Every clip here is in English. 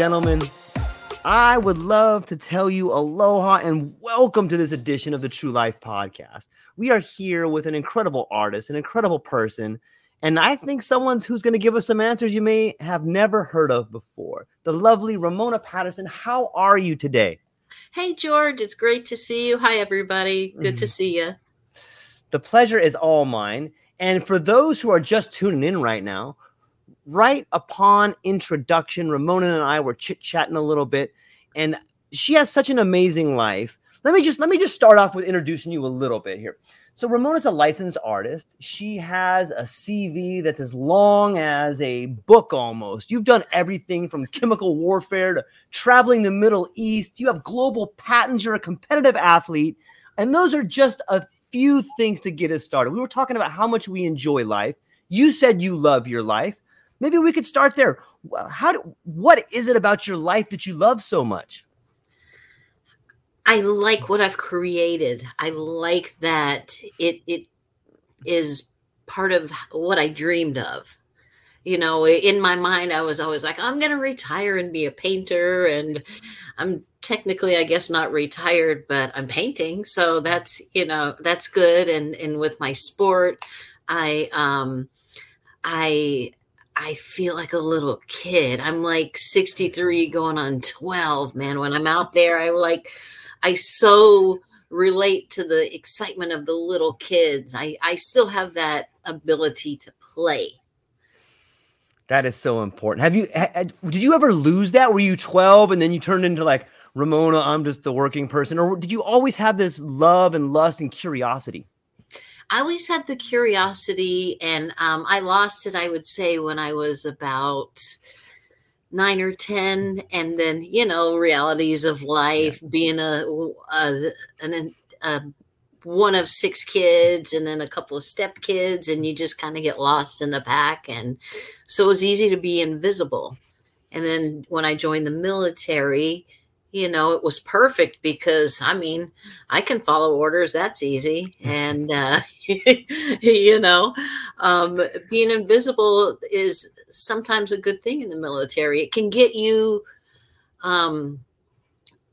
Gentlemen, I would love to tell you aloha and welcome to this edition of the True Life Podcast. We are here with an incredible artist, an incredible person, and I think someone's who's going to give us some answers you may have never heard of before. The lovely Ramona Patterson. How are you today? Hey, George, it's great to see you. Hi, everybody. Good to mm-hmm. see you. The pleasure is all mine. And for those who are just tuning in right now, right upon introduction, Ramona and I were chit chatting a little bit, and she has such an amazing life. Let me just let me just start off with introducing you a little bit here. So Ramona's a licensed artist. She has a CV that's as long as a book almost. You've done everything from chemical warfare to traveling the Middle East. You have global patents. You're a competitive athlete, and those are just a few things to get us started. We were talking about how much we enjoy life. You said you love your life. Maybe we could start there. How do, what is it about your life that you love so much? I like what I've created. I like that it it is part of what I dreamed of. You know, in my mind, I was always like, I'm going to retire and be a painter. And I'm technically, I guess, not retired, but I'm painting. So that's, you know, that's good. And, and with my sport, I, um, I, I feel like a little kid. I'm like 63 going on 12, man. When I'm out there, I like, I so relate to the excitement of the little kids. I, I still have that ability to play. That is so important. Have you, ha, did you ever lose that? Were you 12 and then you turned into like, Ramona, I'm just the working person? Or did you always have this love and lust and curiosity? I always had the curiosity, and um, I lost it, I would say, when I was about nine or 10. And then, you know, realities of life, yeah. being a, a, an, a, one of six kids and then a couple of step kids, and you just kind of get lost in the pack. And so it was easy to be invisible. And then when I joined the military, you know it was perfect because i mean i can follow orders that's easy. And uh, you know um, being invisible is sometimes a good thing in the military. It can get you um,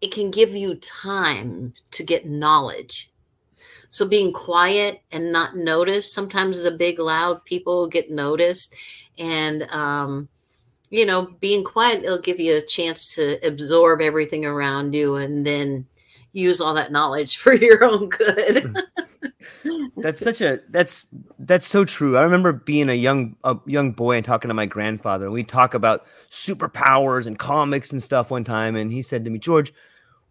it can give you time to get knowledge. So being quiet and not noticed sometimes the big loud people get noticed. And um, you know, being quiet, it'll give you a chance to absorb everything around you and then use all that knowledge for your own good. Hmm. that's such a that's that's so true. I remember being a young a young boy and talking to my grandfather. We talk about superpowers and comics and stuff one time, and he said to me, George,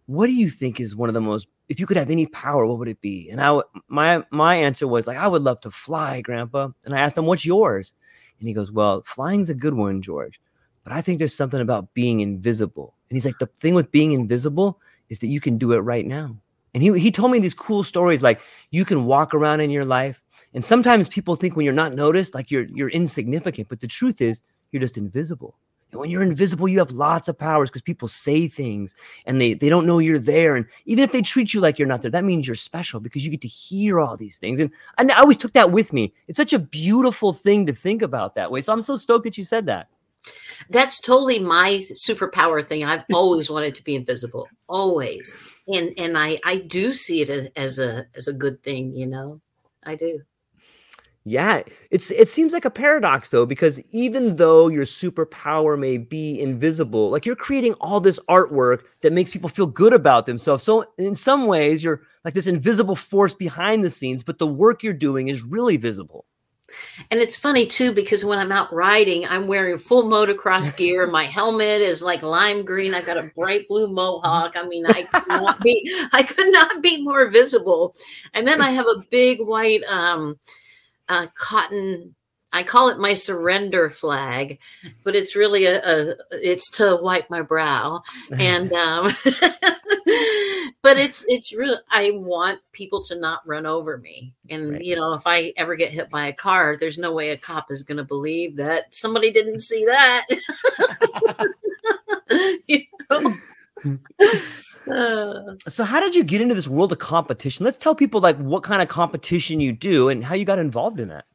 what do you think is one of the most if you could have any power, what would it be? And I my my answer was like, I would love to fly, Grandpa. And I asked him, What's yours? And he goes, Well, flying's a good one, George, but I think there's something about being invisible. And he's like, The thing with being invisible is that you can do it right now. And he, he told me these cool stories like you can walk around in your life. And sometimes people think when you're not noticed, like you're you're insignificant. But the truth is you're just invisible. And when you're invisible, you have lots of powers because people say things and they, they don't know you're there. And even if they treat you like you're not there, that means you're special because you get to hear all these things. And, and I always took that with me. It's such a beautiful thing to think about that way. So I'm so stoked that you said that. That's totally my superpower thing. I've always wanted to be invisible, always, and and I I do see it as, a as a good thing. You know, I do. Yeah, it's it seems like a paradox though because even though your superpower may be invisible, like you're creating all this artwork that makes people feel good about themselves. So in some ways you're like this invisible force behind the scenes, but the work you're doing is really visible. And it's funny too because when I'm out riding, I'm wearing full motocross gear. My helmet is like lime green. I've got a bright blue mohawk. I mean, I could not be I could not be more visible. And then I have a big white um uh, cotton I call it my surrender flag, but it's really a, a it's to wipe my brow. And um but it's it's real I want people to not run over me. And right. you know, if I ever get hit by a car, there's no way a cop is going to believe that somebody didn't see that. you know? so how did you get into this world of competition let's tell people like what kind of competition you do and how you got involved in that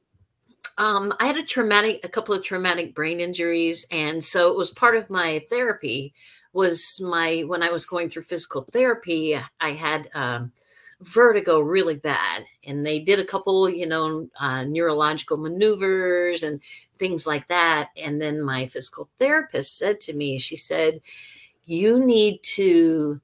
um, i had a traumatic a couple of traumatic brain injuries and so it was part of my therapy was my when i was going through physical therapy i had um, vertigo really bad. And they did a couple you know uh, neurological maneuvers and things like that. And then my physical therapist said to me she said you need to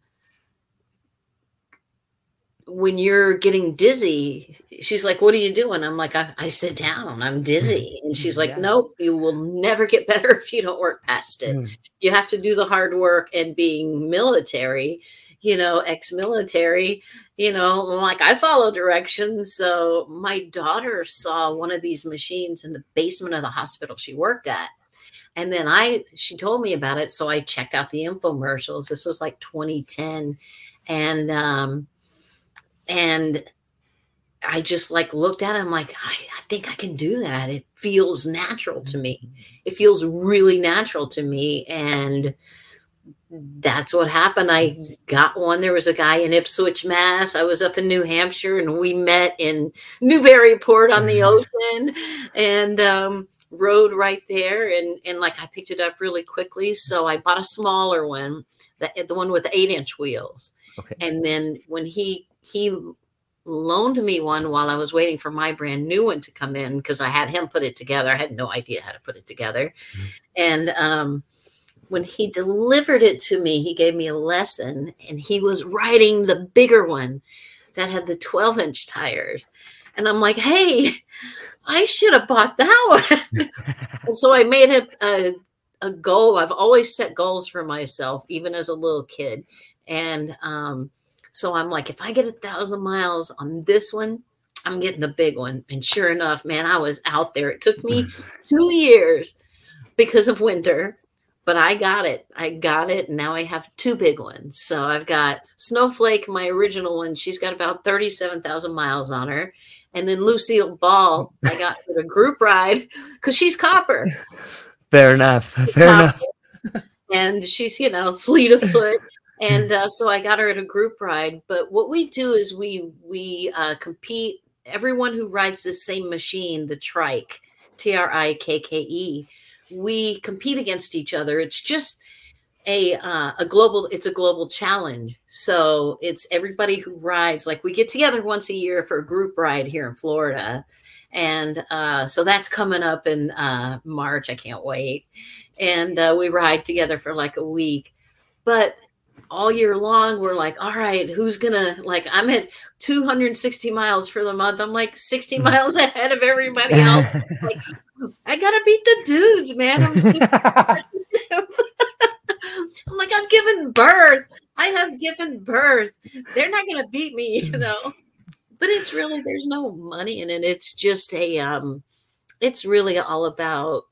when you're getting dizzy, she's like, What are you doing? I'm like, I, I sit down, I'm dizzy. And she's like, yeah. Nope, you will never get better if you don't work past it. Mm. You have to do the hard work and being military, you know, ex military, you know, like I follow directions. So my daughter saw one of these machines in the basement of the hospital she worked at. And then I, she told me about it. So I checked out the infomercials. This was like 2010. And, um, and I just like looked at it. I'm like, I, I think I can do that. It feels natural to me. Mm-hmm. It feels really natural to me. And that's what happened. I got one. There was a guy in Ipswich, Mass. I was up in New Hampshire and we met in Newburyport on the ocean and um, rode right there. And, and like I picked it up really quickly. So I bought a smaller one, the, the one with eight inch wheels. Okay. And then when he he loaned me one while I was waiting for my brand new one to come in because I had him put it together. I had no idea how to put it together. Mm-hmm. And um, when he delivered it to me, he gave me a lesson and he was riding the bigger one that had the 12 inch tires. And I'm like, hey, I should have bought that one. and so I made a, a, a, goal. I've always set goals for myself, even as a little kid. And um, so I'm like, if I get a thousand miles on this one, I'm getting the big one. And sure enough, man, I was out there. It took me two years because of winter, but I got it. I got it. And now I have two big ones. So I've got Snowflake, my original one. She's got about 37,000 miles on her. And then Lucille Ball, I got a group ride because she's copper. Fair enough. Fair copper. enough. and she's, you know, fleet of foot and uh, so I got her at a group ride. But what we do is we we uh, compete. Everyone who rides the same machine, the trike, T R I K K E, we compete against each other. It's just a uh, a global. It's a global challenge. So it's everybody who rides. Like we get together once a year for a group ride here in Florida, and uh, so that's coming up in uh, March. I can't wait. And uh, we ride together for like a week. But all year long we're like all right who's gonna like i'm at 260 miles for the month. I'm like 60 hmm. miles ahead of everybody else. Like i gotta beat the dudes man. I'm, I'm like i've given birth. I have given birth. They're not gonna beat me you know? But it's really there's no money in it. It's just a um it's really all about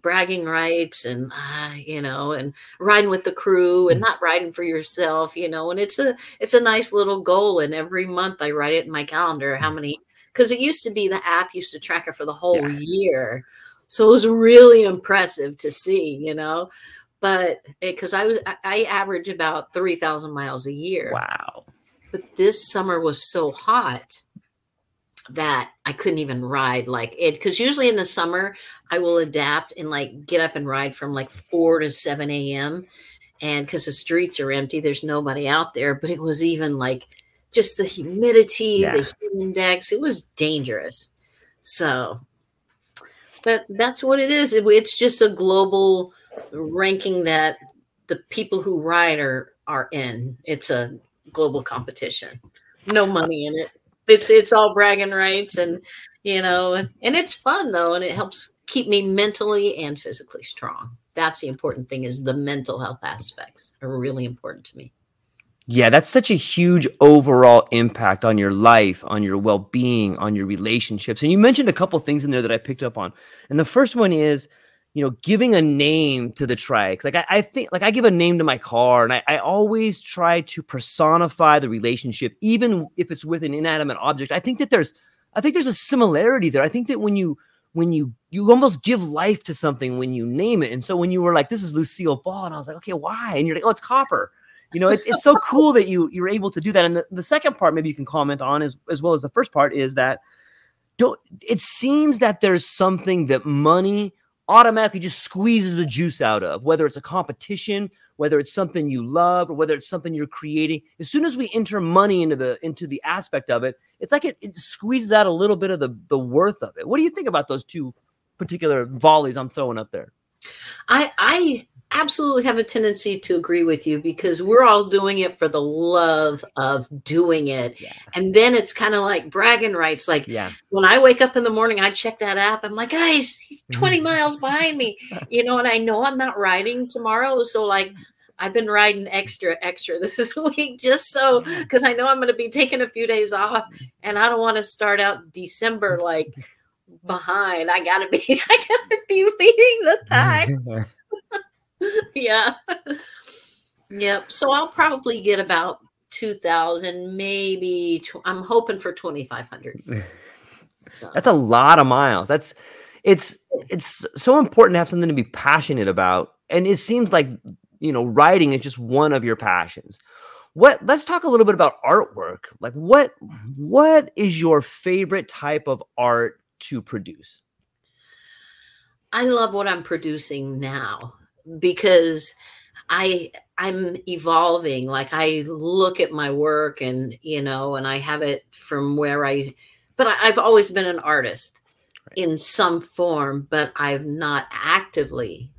bragging rights and uh, you know and riding with the crew and mm. not riding for yourself you know and it's a it's a nice little goal. And every month i write it in my calendar how mm. many because it used to be the app used to track it for the whole Yeah. year. So it was really impressive to see you know? But eh, because i was I- i average about 3000 miles a year. Wow. but this summer was so hot that I couldn't even ride like it because usually in the summer I will adapt and like get up and ride from like 4 to 7 a.m. And because the streets are empty, there's nobody out there. But it was even like just the humidity, Yeah. the heat index, it was dangerous. So but that's what it is. It- It's just a global ranking that the people who ride are are in. It's a global competition. No money in it. It's it's all bragging rights and you know and, and it's fun though and it helps keep me mentally and physically strong. That's the important thing is the mental health aspects are really important to me. Yeah, that's such a huge overall impact on your life, on your well being, on your relationships. And you mentioned a couple things in there that I picked up on. And the first one is, you know, giving a name to the trikes. Like I, I think, like I give a name to my car, and I, I always try to personify the relationship, even if it's with an inanimate object. I think that there's, I think there's a similarity there. I think that when you, when you, you almost give life to something when you name it. And so when you were like, "This is Lucille Ball," and I was like, "Okay, why?" And you're like, "Oh, it's Copper." you know it's it's so cool that you you're able to do that and the, the second part maybe you can comment on as, as well as the first part is that don't it seems that there's something that money automatically just squeezes the juice out of whether it's a competition whether it's something you love or whether it's something you're creating as soon as we enter money into the into the aspect of it it's like it, it squeezes out a little bit of the the worth of it. What do you think about those two particular volleys i'm throwing up there? I I absolutely have a tendency to agree with you because we're all doing it for the love of doing it. Yeah. And then it's kind of like bragging rights. Like yeah when I wake up in the morning, I check that app. I'm like, guys, he's 20 miles behind me, you know, and I know I'm not riding tomorrow. So, like, I've been riding extra, extra this week just so because I know I'm going to be taking a few days off and I don't want to start out December like behind. I got to be, I got to be leading the pack. yeah. Yep. So I'll probably get about 2000, maybe, tw- I'm hoping for 2500. So. That's a lot of miles. That's it's it's so important to have something to be passionate about. And it seems like you know, writing is just one of your passions. What let's talk a little bit about artwork. Like what what is your favorite type of art to produce? I love what I'm producing now because I I'm evolving. Like I look at my work and you know, and I have it from where I but I, I've always been an artist in some form, but I've not actively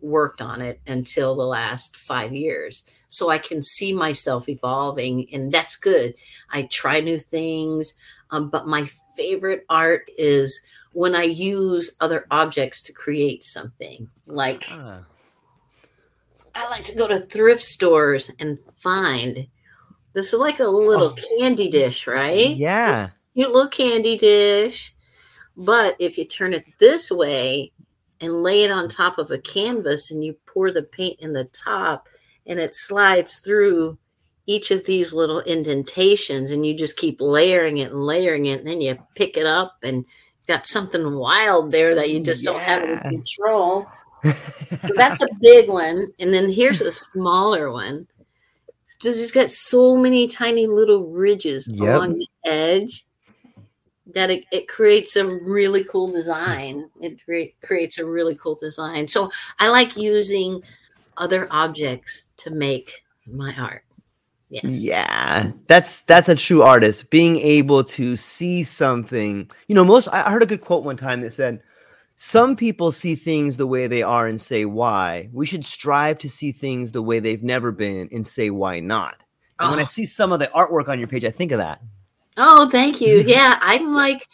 worked on it until the last five years. So I can see myself evolving, and that's good. I try new things, um, but my favorite art is when I use other objects to create something. Like Ah, I like to go to thrift stores and find this is like a little oh. candy dish, right? yeah. cute little candy dish. But if you turn it this way and lay it on top of a canvas and you pour the paint in the top and it slides through each of these little indentations and you just keep layering it and layering it and then you pick it up and got something wild there that you just don't have any control. So that's a big one. And then here's a smaller one. Just it's got so many tiny little ridges Yep. along the edge that it, it creates a really cool design. It cre- creates a really cool design. So I like using other objects to make my art. Yes. Yeah, that's that's a true artist. Being able to see something, you know, most I heard a good quote one time that said, "Some people see things the way they are and say why. We should strive to see things the way they've never been and say why not." And when I Oh. see some of the artwork on your page, I think of that. Oh, thank you. Mm-hmm. Yeah, I'm like,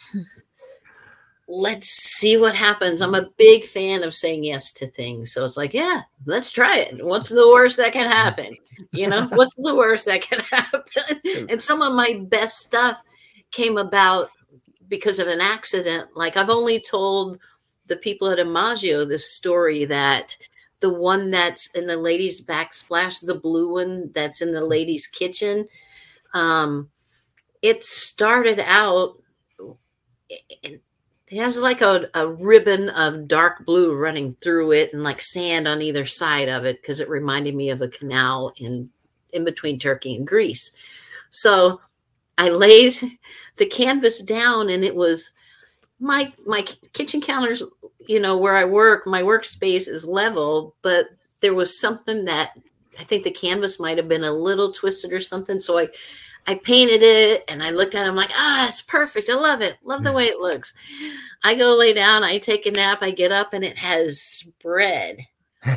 let's see what happens. I'm a big fan of saying yes to things. So it's like, yeah, let's try it. What's the worst that can happen? You know, what's the worst that can happen? And some of my best stuff came about because of an accident. Like I've only told the people at Imaggio this story that the one that's in the ladies' backsplash, the blue one that's in the ladies' kitchen, um, it started out. It has like a, a ribbon of dark blue running through it and like sand on either side of it because it reminded me of a canal in in between Turkey and Greece. So I laid the canvas down and it was my my kitchen counters you know where i work my workspace is level but there was something that i think the canvas might have been a little twisted or something. So i i painted it and i looked at it i'm like ah it's perfect. I love it. Love the way it looks. I go lay down i take a nap i get up and it has spread.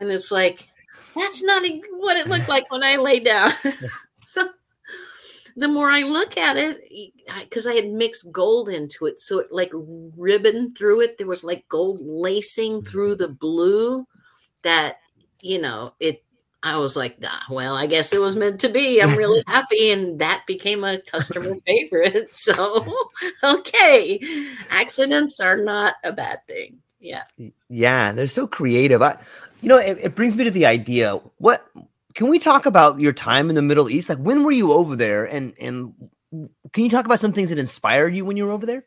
And it's like that's not what it looked like when i lay down the more I look at it, because I had mixed gold into it, so it like ribbon through it. There was like gold lacing through the mm-hmm. blue that, you know, it, I was like, well, I guess it was meant to be. I'm really happy. And that became a customer favorite. So, okay, accidents are not a bad thing. Yeah. Yeah. They're so creative. I, you know, it, it brings me to the idea what can we talk about your time in the Middle East? Like, when were you over there? And and can you talk about some things that inspired you when you were over there?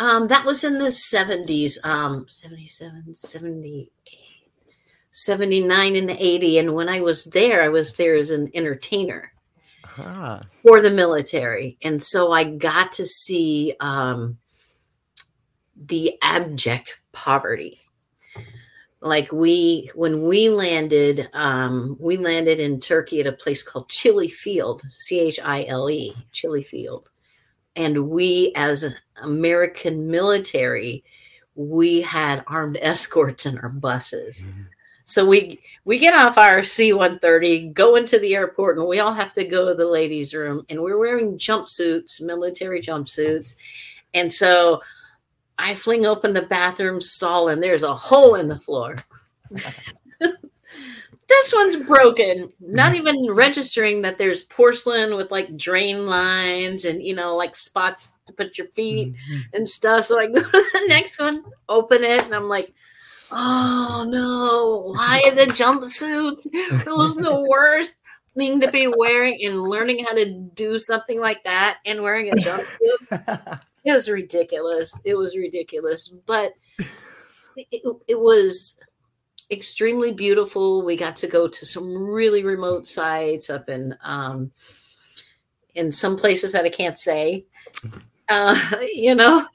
Um, that was in the 70s, um, 77, 78, 79, and 80. And when I was there, I was there as an entertainer ah. for the military. And so I got to see um, the abject poverty like we when we landed um we landed in turkey at a place called chile field c-h-i-l-e chile field. And we as american military we had armed escorts in our buses. Mm-hmm. so we we get off our c-130 go into the airport and we all have to go to the ladies room. And we're wearing jumpsuits military jumpsuits. And so I fling open the bathroom stall and there's a hole in the floor. this one's broken. Not even registering that there's porcelain with like drain lines and you know like spots to put your feet mm-hmm. and stuff. So I go to the next one, open it, and I'm like, oh no, why the jumpsuit? It was the worst thing to be wearing and learning how to do something like that and wearing a jumpsuit. It was ridiculous. It was ridiculous, but it, it was extremely beautiful. We got to go to some really remote sites up in um, in some places that I can't say, uh, you know,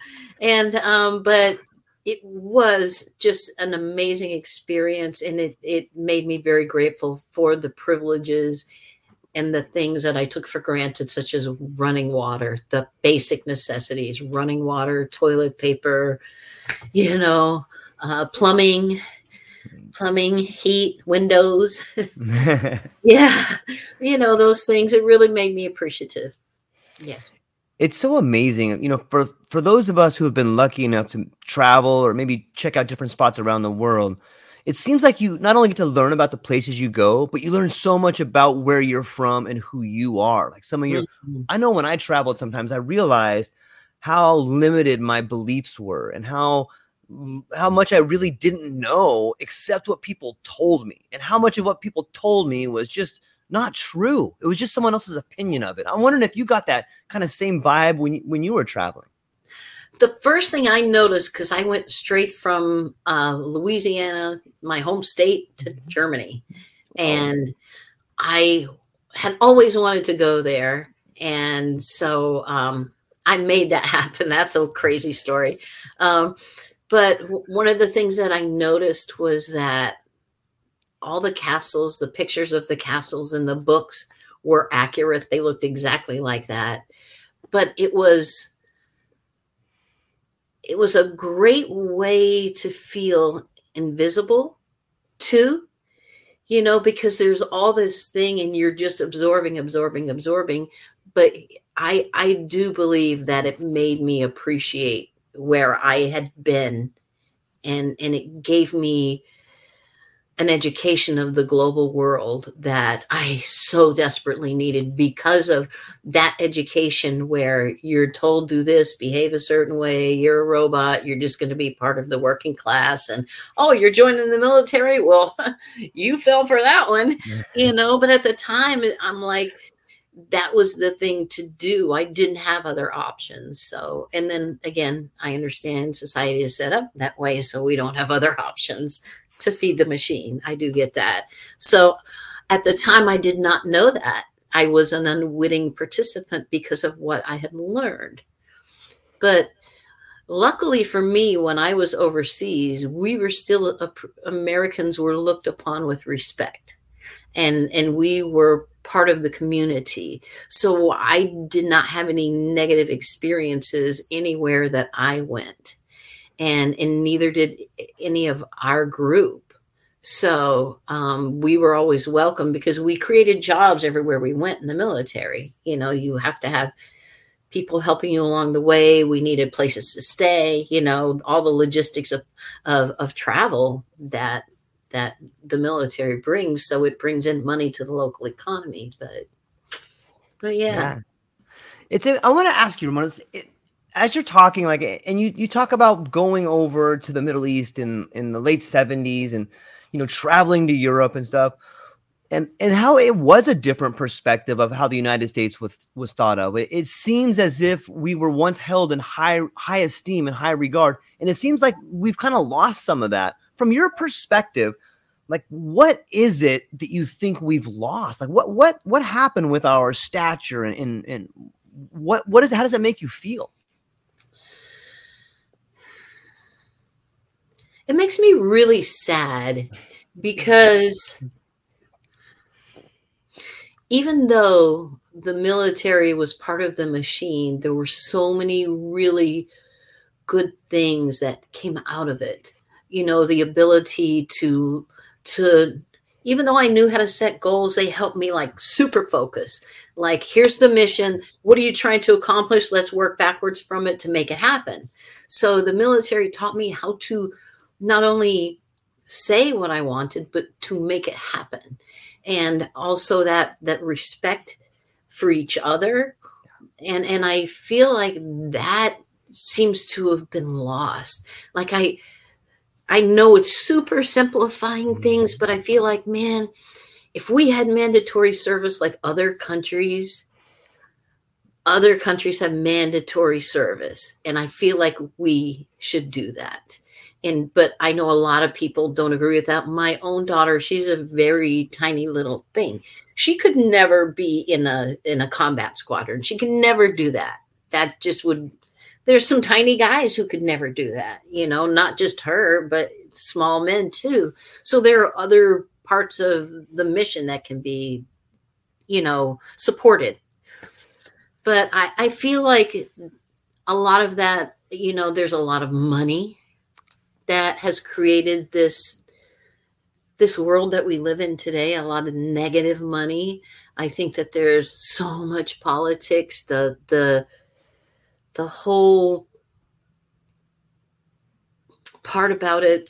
and um, but it was just an amazing experience, and it it made me very grateful for the privileges and the things that I took for granted, such as running water, the basic necessities, running water, toilet paper, you know, uh, plumbing, plumbing, heat, windows. yeah, you know, those things. It really made me appreciative. Yes. It's so amazing, you know, for for those of us who have been lucky enough to travel or maybe check out different spots around the world it seems like you not only get to learn about the places you go, but you learn so much about where you're from and who you are. Like some of your, mm-hmm. I know when I traveled, sometimes I realized how limited my beliefs were and how how much I really didn't know except what people told me, and how much of what people told me was just not true. It was just someone else's opinion of it. I'm wondering if you got that kind of same vibe when when you were traveling the first thing I noticed, because I went straight from uh, Louisiana, my home state, to mm-hmm. Germany, and I had always wanted to go there, and so um, I made that happen. That's a crazy story, um, but w- one of the things that I noticed was that all the castles, the pictures of the castles in the books were accurate. They looked exactly like that, but it was it was a great way to feel invisible too you know because there's all this thing and you're just absorbing absorbing absorbing. But i i do believe that it made me appreciate where i had been and and it gave me an education of the global world that I so desperately needed because of that education where you're told do this, behave a certain way, you're a robot, you're just going to be part of the working class and oh, you're joining the military? Well, you fell for that one, you know, but at the time I'm like that was the thing to do. I didn't have other options. So, and then again, I understand society is set up that way so we don't have other options to feed the machine. I do get that. So at the time, I did not know that. I was an unwitting participant because of what I had learned. But luckily for me, when I was overseas, we were still, Americans were looked upon with respect. And, and we were part of the community. So I did not have any negative experiences anywhere that I went and and neither did any of our group. So um, we were always welcome because we created jobs everywhere we went in the military. You know you have to have people helping you along the way. We needed places to stay you know all the logistics of of, of travel that that the military brings. So it brings in money to the local economy but but yeah, yeah. it's i want to ask you Ramona, it, as you're talking like and you you talk about going over to the middle east in in the late 70s and you know traveling to europe and stuff and and how it was a different perspective of how the united states was was thought of. It, it seems as if we were once held in high high esteem and high regard and it seems like we've kind of lost some of that. From your perspective like what is it that you think we've lost? Like what what what happened with our stature and and, and what what is how does that make you feel it makes me really sad because even though the military was part of the machine, there were so many really good things that came out of it. You know, the ability to to even though I knew how to set goals, they helped me like super focus. Like, here's the mission. What are you trying to accomplish? Let's work backwards from it to make it happen. So the military taught me how to not only say what I wanted, but to make it happen. And also that that respect for each other. And and I feel like that seems to have been lost. Like I I know it's super simplifying mm-hmm. things, but I feel like, man, if we had mandatory service like other countries, other countries have mandatory service. And I feel like we should do that and but I know a lot of people don't agree with that. My own daughter, she's a very tiny little thing. She could never be in a in a combat squadron. She can never do that. That just would there's some tiny guys who could never do that, you know, not just her, but small men too. So there are other parts of the mission that can be, you know, supported. But I, I feel like a lot of that, you know, there's a lot of money that has created this this world that we live in today a lot of negative money. I think that there's so much politics the the the whole part about it.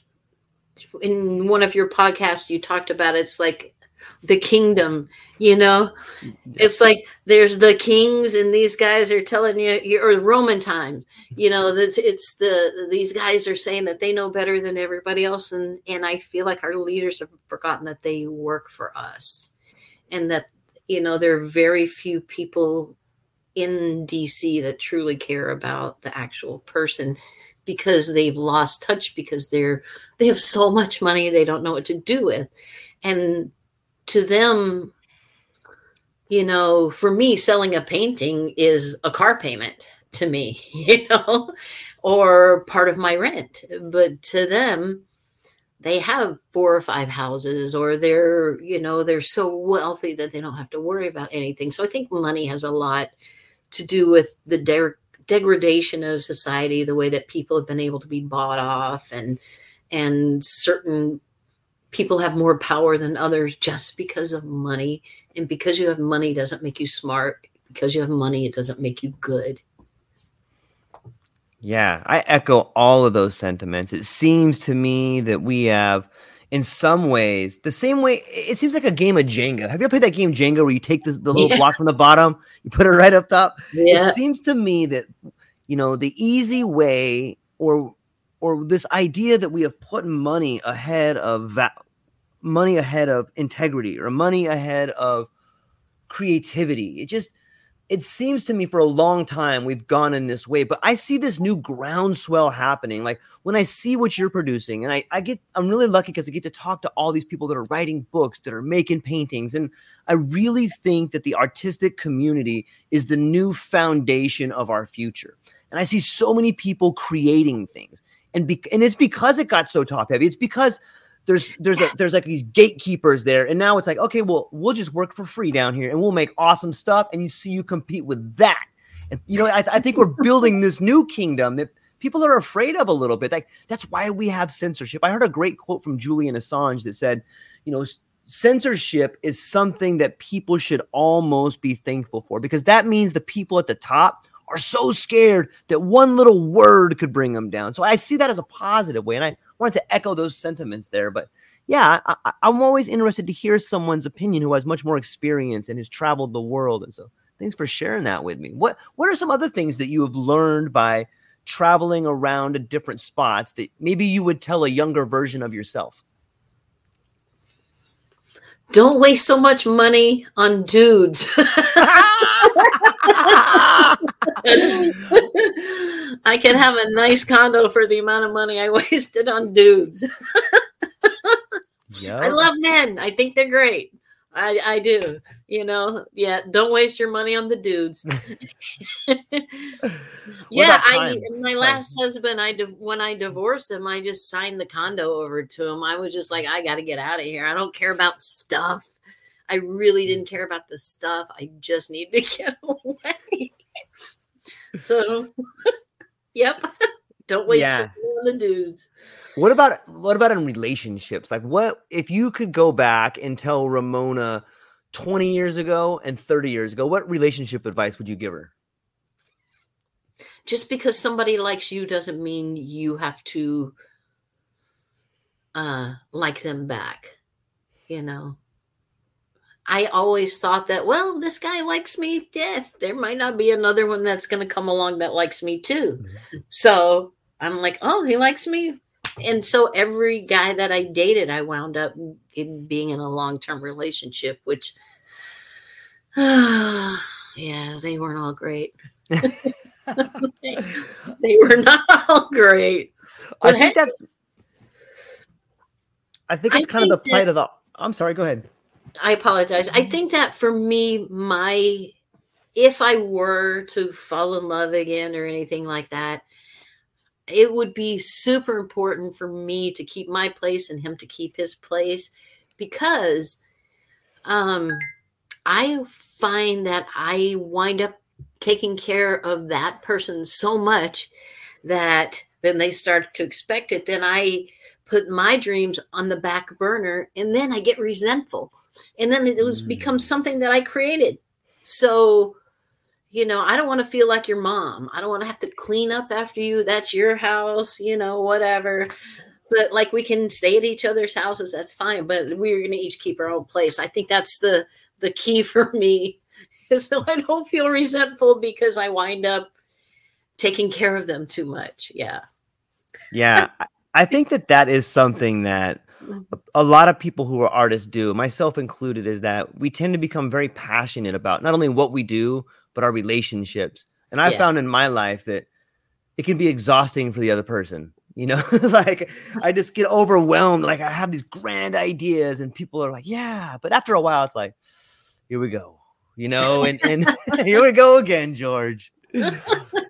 In one of your podcasts you talked about it's like the kingdom you know? It's like there's the kings and these guys are telling you or roman time you know it's the these guys are saying that they know better than everybody else. And and i feel like our leaders have forgotten that they work for us and that you know there are very few people in dc that truly care about the actual person because they've lost touch because they're they have so much money they don't know what to do with. And to them, you know, for me, selling a painting is a car payment to me, you know, or part of my rent. But to them, they have four or five houses, or they're, you know, they're so wealthy that they don't have to worry about anything. So I think money has a lot to do with the de- degradation of society, the way that people have been able to be bought off and and certain people have more power than others just because of money. And because you have money doesn't make you smart. Because you have money, it doesn't make you good. Yeah, I echo all of those sentiments. It seems to me that we have in some ways, the same way it seems like a game of Jenga. Have you ever played that game Jenga where you take the, the little Yeah. block from the bottom, you put it right up top? Yeah. It seems to me that you know the easy way or or this idea that we have put money ahead of va- money ahead of integrity or money ahead of creativity. It just it seems to me for a long time we've gone in this way, but I see this new groundswell happening. Like when I see what you're producing, and I, I get I'm really lucky because I get to talk to all these people that are writing books, that are making paintings. And I really think that the artistic community is the new foundation of our future. And I see so many people creating things. And, be, and it's because it got so top heavy. It's because there's there's a, there's like these gatekeepers there, and now it's like okay, well we'll just work for free down here, and we'll make awesome stuff, and you see you compete with that, and you know I, I think we're building this new kingdom that people are afraid of a little bit. Like that's why we have censorship. I heard a great quote from Julian Assange that said, you know, censorship is something that people should almost be thankful for because that means the people at the top are so scared that one little word could bring them down. So I see that as a positive way, and I wanted to echo those sentiments there. But yeah, I, I'm always interested to hear someone's opinion who has much more experience and has traveled the world. And so thanks for sharing that with me. What What are some other things that you have learned by traveling around to different spots that maybe you would tell a younger version of yourself? Don't waste so much money on dudes. I can have a nice condo for the amount of money I wasted on dudes. yeah, I love men. I think they're great. I, I do. You know, yeah, don't waste your money on the dudes. yeah, I my last husband, I when I divorced him, I just signed the condo over to him. I was just like, I got to get out of here. I don't care about stuff. I really didn't care about the stuff. I just need to get away. so, yep. Don't waste Yeah. on the dudes. What about what about in relationships? Like what if you could go back and tell Ramona 20 years ago and 30 years ago, what relationship advice would you give her? just because somebody likes you doesn't mean you have to uh like them back you know i always thought that well this guy likes me yeah there might not be another one that's going to come along that likes me too. Mm-hmm. So i'm like oh he likes me. And so every guy that i dated i wound up in being in a long-term relationship which yeah they weren't all great. They were not all great. I think hey- that's I think I it's kind of the think plight that- of the I'm sorry, go ahead. I apologize. I think that for me, my if I were to fall in love again or anything like that, it would be super important for me to keep my place and him to keep his place because um I find that I wind up taking care of that person so much that then they start to expect it then I put my dreams on the back burner and then I get resentful and then it was Mm. becomes something that I created. So, you know, I don't want to feel like your mom. I don't want to have to clean up after you. That's your house, you know, whatever. But like we can stay at each other's houses, that's fine. But we're gonna each keep our own place. I think that's the the key for me. So I don't feel resentful because I wind up taking care of them too much. Yeah. Yeah, I think that that is something that a- lot of people who are artists do, myself included, is that we tend to become very passionate about not only what we do, but our relationships. And I Yeah. found in my life that it can be exhausting for the other person. You know, like I just get overwhelmed. Like I have these grand ideas, and people are like, "Yeah," but after a while, it's like, "Here we go," you know, and and here we go again, George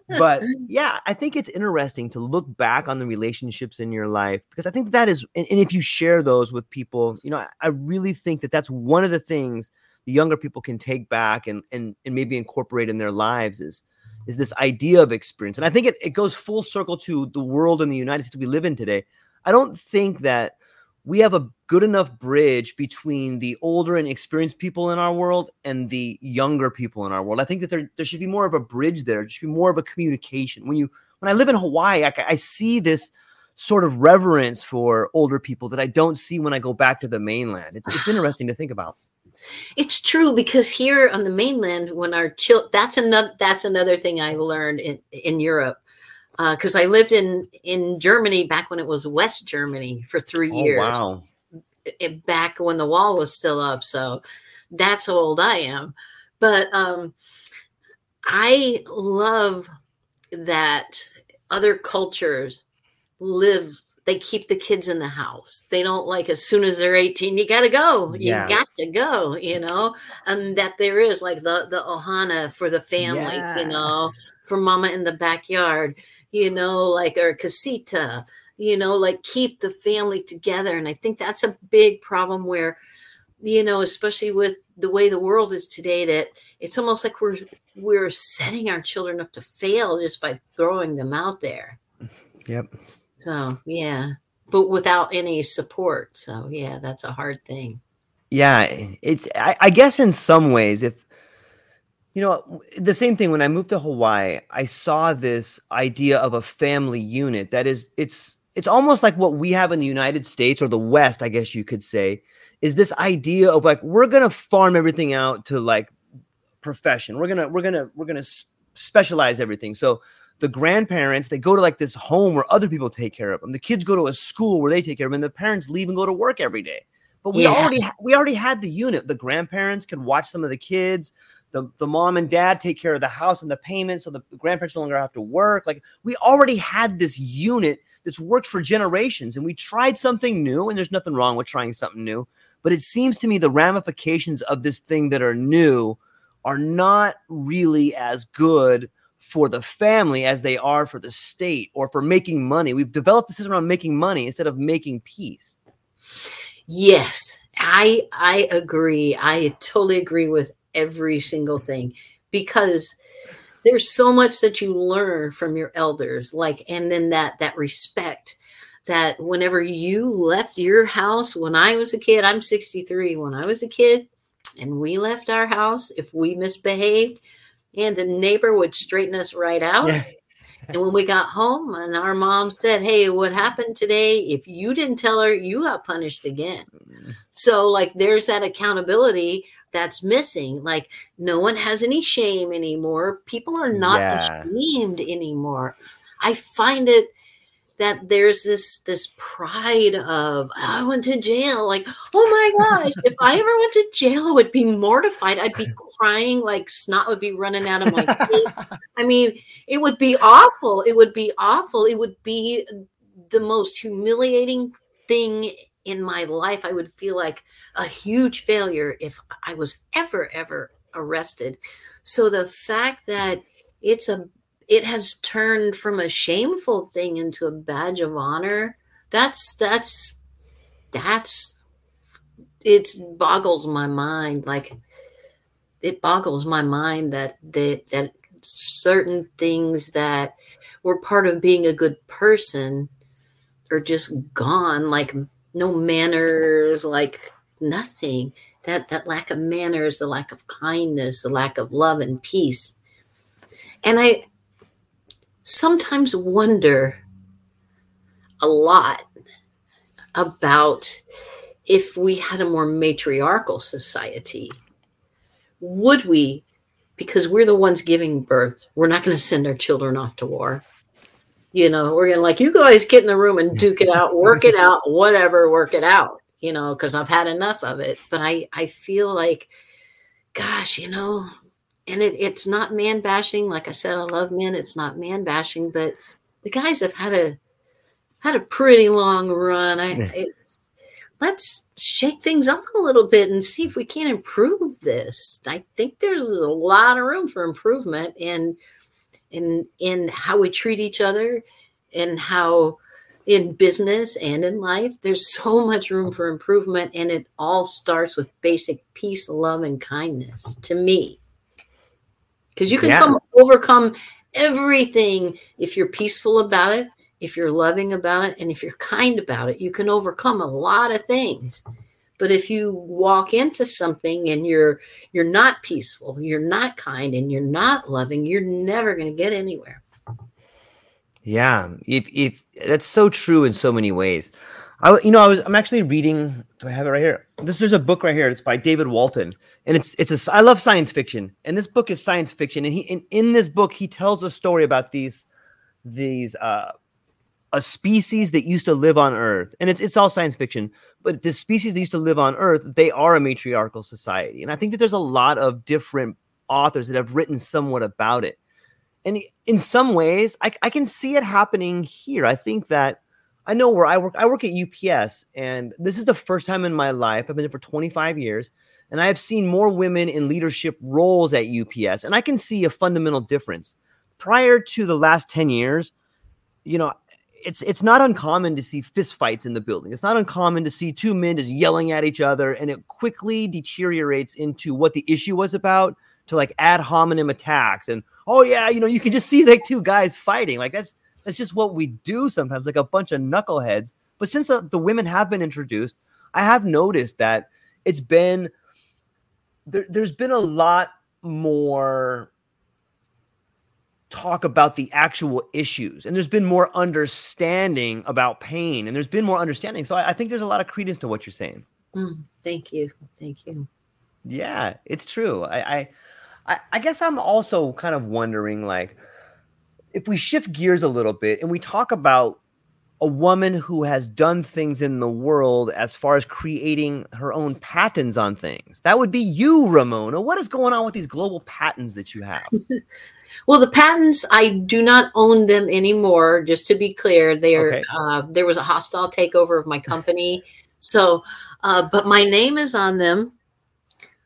but yeah, I think it's interesting to look back on the relationships in your life because I think that is, and, and if you share those with people, you know, I, I really think that that's one of the things the younger people can take back and and and maybe incorporate in their lives is is this idea of experience. And I think it, it goes full circle to the world and the United States we live in today. I don't think that we have a good enough bridge between the older and experienced people in our world and the younger people in our world. I think that there, there should be more of a bridge there. There should be more of a communication. When you when I live in Hawaii, I, I see this sort of reverence for older people that I don't see when I go back to the mainland. It's, it's interesting to think about. It's true because here on the mainland, when our child, that's another that's another thing I learned in in Europe because uh, I lived in in Germany back when it was West Germany for three Oh, years. wow. It, back when the wall was still up. So that's how old I am. But um, I love that other cultures live. They keep the kids in the house. They don't like as soon as they're 18, you gotta go. You Yeah. got to go, you know. And that there is like the the ohana for the family, Yeah. you know, for mama in the backyard, you know, like or casita, you know, like keep the family together. And I think that's a big problem where, you know, especially with the way the world is today, that it's almost like we're we're setting our children up to fail just by throwing them out there. Yep. So yeah. But without any support. So yeah, that's a hard thing. Yeah, it's I, I guess in some ways, if you know the same thing when I moved to Hawaii, I saw this idea of a family unit that is it's it's almost like what we have in the United States or the West, I guess you could say, is this idea of like we're gonna farm everything out to like profession. We're gonna we're gonna we're gonna specialize everything. So the grandparents they go to like this home where other people take care of them. The kids go to a school where they take care of them. And the parents leave and go to work every day. But we Yeah. already ha- we already had the unit. The grandparents can watch some of the kids. The, the mom and dad take care of the house and the payments, so the grandparents no longer have to work. Like we already had this unit that's worked for generations, and we tried something new. And there's nothing wrong with trying something new, but it seems to me the ramifications of this thing that are new are not really as good for the family as they are for the state or for making money. We've developed the system around making money instead of making peace. Yes, I I agree. I totally agree with every single thing because there's so much that you learn from your elders like and then that that respect that whenever you left your house when I was a kid, I'm 63, when I was a kid and we left our house if we misbehaved and the neighbor would straighten us right out. And when we got home and our mom said, Hey, what happened today? If you didn't tell her, you got punished again. Mm. So, like, there's that accountability that's missing. Like, no one has any shame anymore. People are not Yeah. ashamed anymore. I find it that there's this this pride of oh, I went to jail. Like, oh my gosh, if I ever went to jail, I would be mortified. I'd be crying like snot would be running out of my face. I mean, it would be awful. It would be awful. It would be the most humiliating thing in my life. I would feel like a huge failure if I was ever, ever arrested. So the fact that it's a it has turned from a shameful thing into a badge of honor, that's that's that's it boggles my mind. Like it boggles my mind that that that certain things that were part of being a good person are just gone like no manners like nothing. That that lack of manners the lack of kindness the lack of love and peace. And i sometimes wonder a lot about if we had a more matriarchal society would we? Because we're the ones giving birth. We're not going to send our children off to war you know we're to like you guys get in the room and duke it out work it out whatever work it out you know because i've had enough of it. But i i feel like gosh you know and it, it's not man bashing. Like i said i love men. It's not man bashing but the guys have had a had a pretty long run. I Yeah. it's, let's shake things up a little bit and see if we can improve this. I think there's a lot of room for improvement in in in how we treat each other and how in business and in life there's so much room for improvement and it all starts with basic peace love and kindness to me. Because you can Yeah. come overcome everything if you're peaceful about it if you're loving about it and if you're kind about it. You can overcome a lot of things but if you walk into something and you're you're not peaceful you're not kind and you're not loving you're never going to get anywhere Yeah, if if that's so true in so many ways. I you know I was I'm actually reading. Do I have it right here? This there's a book right here. It's by David Walton, and it's it's a I love science fiction, and this book is science fiction. And he in, in this book he tells a story about these these uh a species that used to live on Earth, and it's it's all science fiction. But the species that used to live on Earth, they are a matriarchal society, and I think that there's a lot of different authors that have written somewhat about it. And in some ways, I, I can see it happening here. I think that I know where I work. I work at UPS, and this is the first time in my life. I've been there for 25 years, and I have seen more women in leadership roles at UPS, and I can see a fundamental difference. Prior to the last 10 years, you know, it's it's not uncommon to see fistfights in the building. It's not uncommon to see two men just yelling at each other, and it quickly deteriorates into what the issue was about to like ad hominem attacks. And oh yeah, you know, you can just see like two guys fighting. Like that's that's just what we do sometimes, like a bunch of knuckleheads. But since uh, the women have been introduced, I have noticed that it's been there, there's been a lot more talk about the actual issues and there's been more understanding about pain and there's been more understanding so i, I think there's a lot of credence to what you're saying mm, thank you thank you yeah it's true I, I i guess i'm also kind of wondering like if we shift gears a little bit and we talk about a woman who has done things in the world as far as creating her own patents on things. That would be you, Ramona. What is going on with these global patents that you have? well, the patents, I do not own them anymore. Just to be clear, there okay. uh, there was a hostile takeover of my company. So, uh, but my name is on them.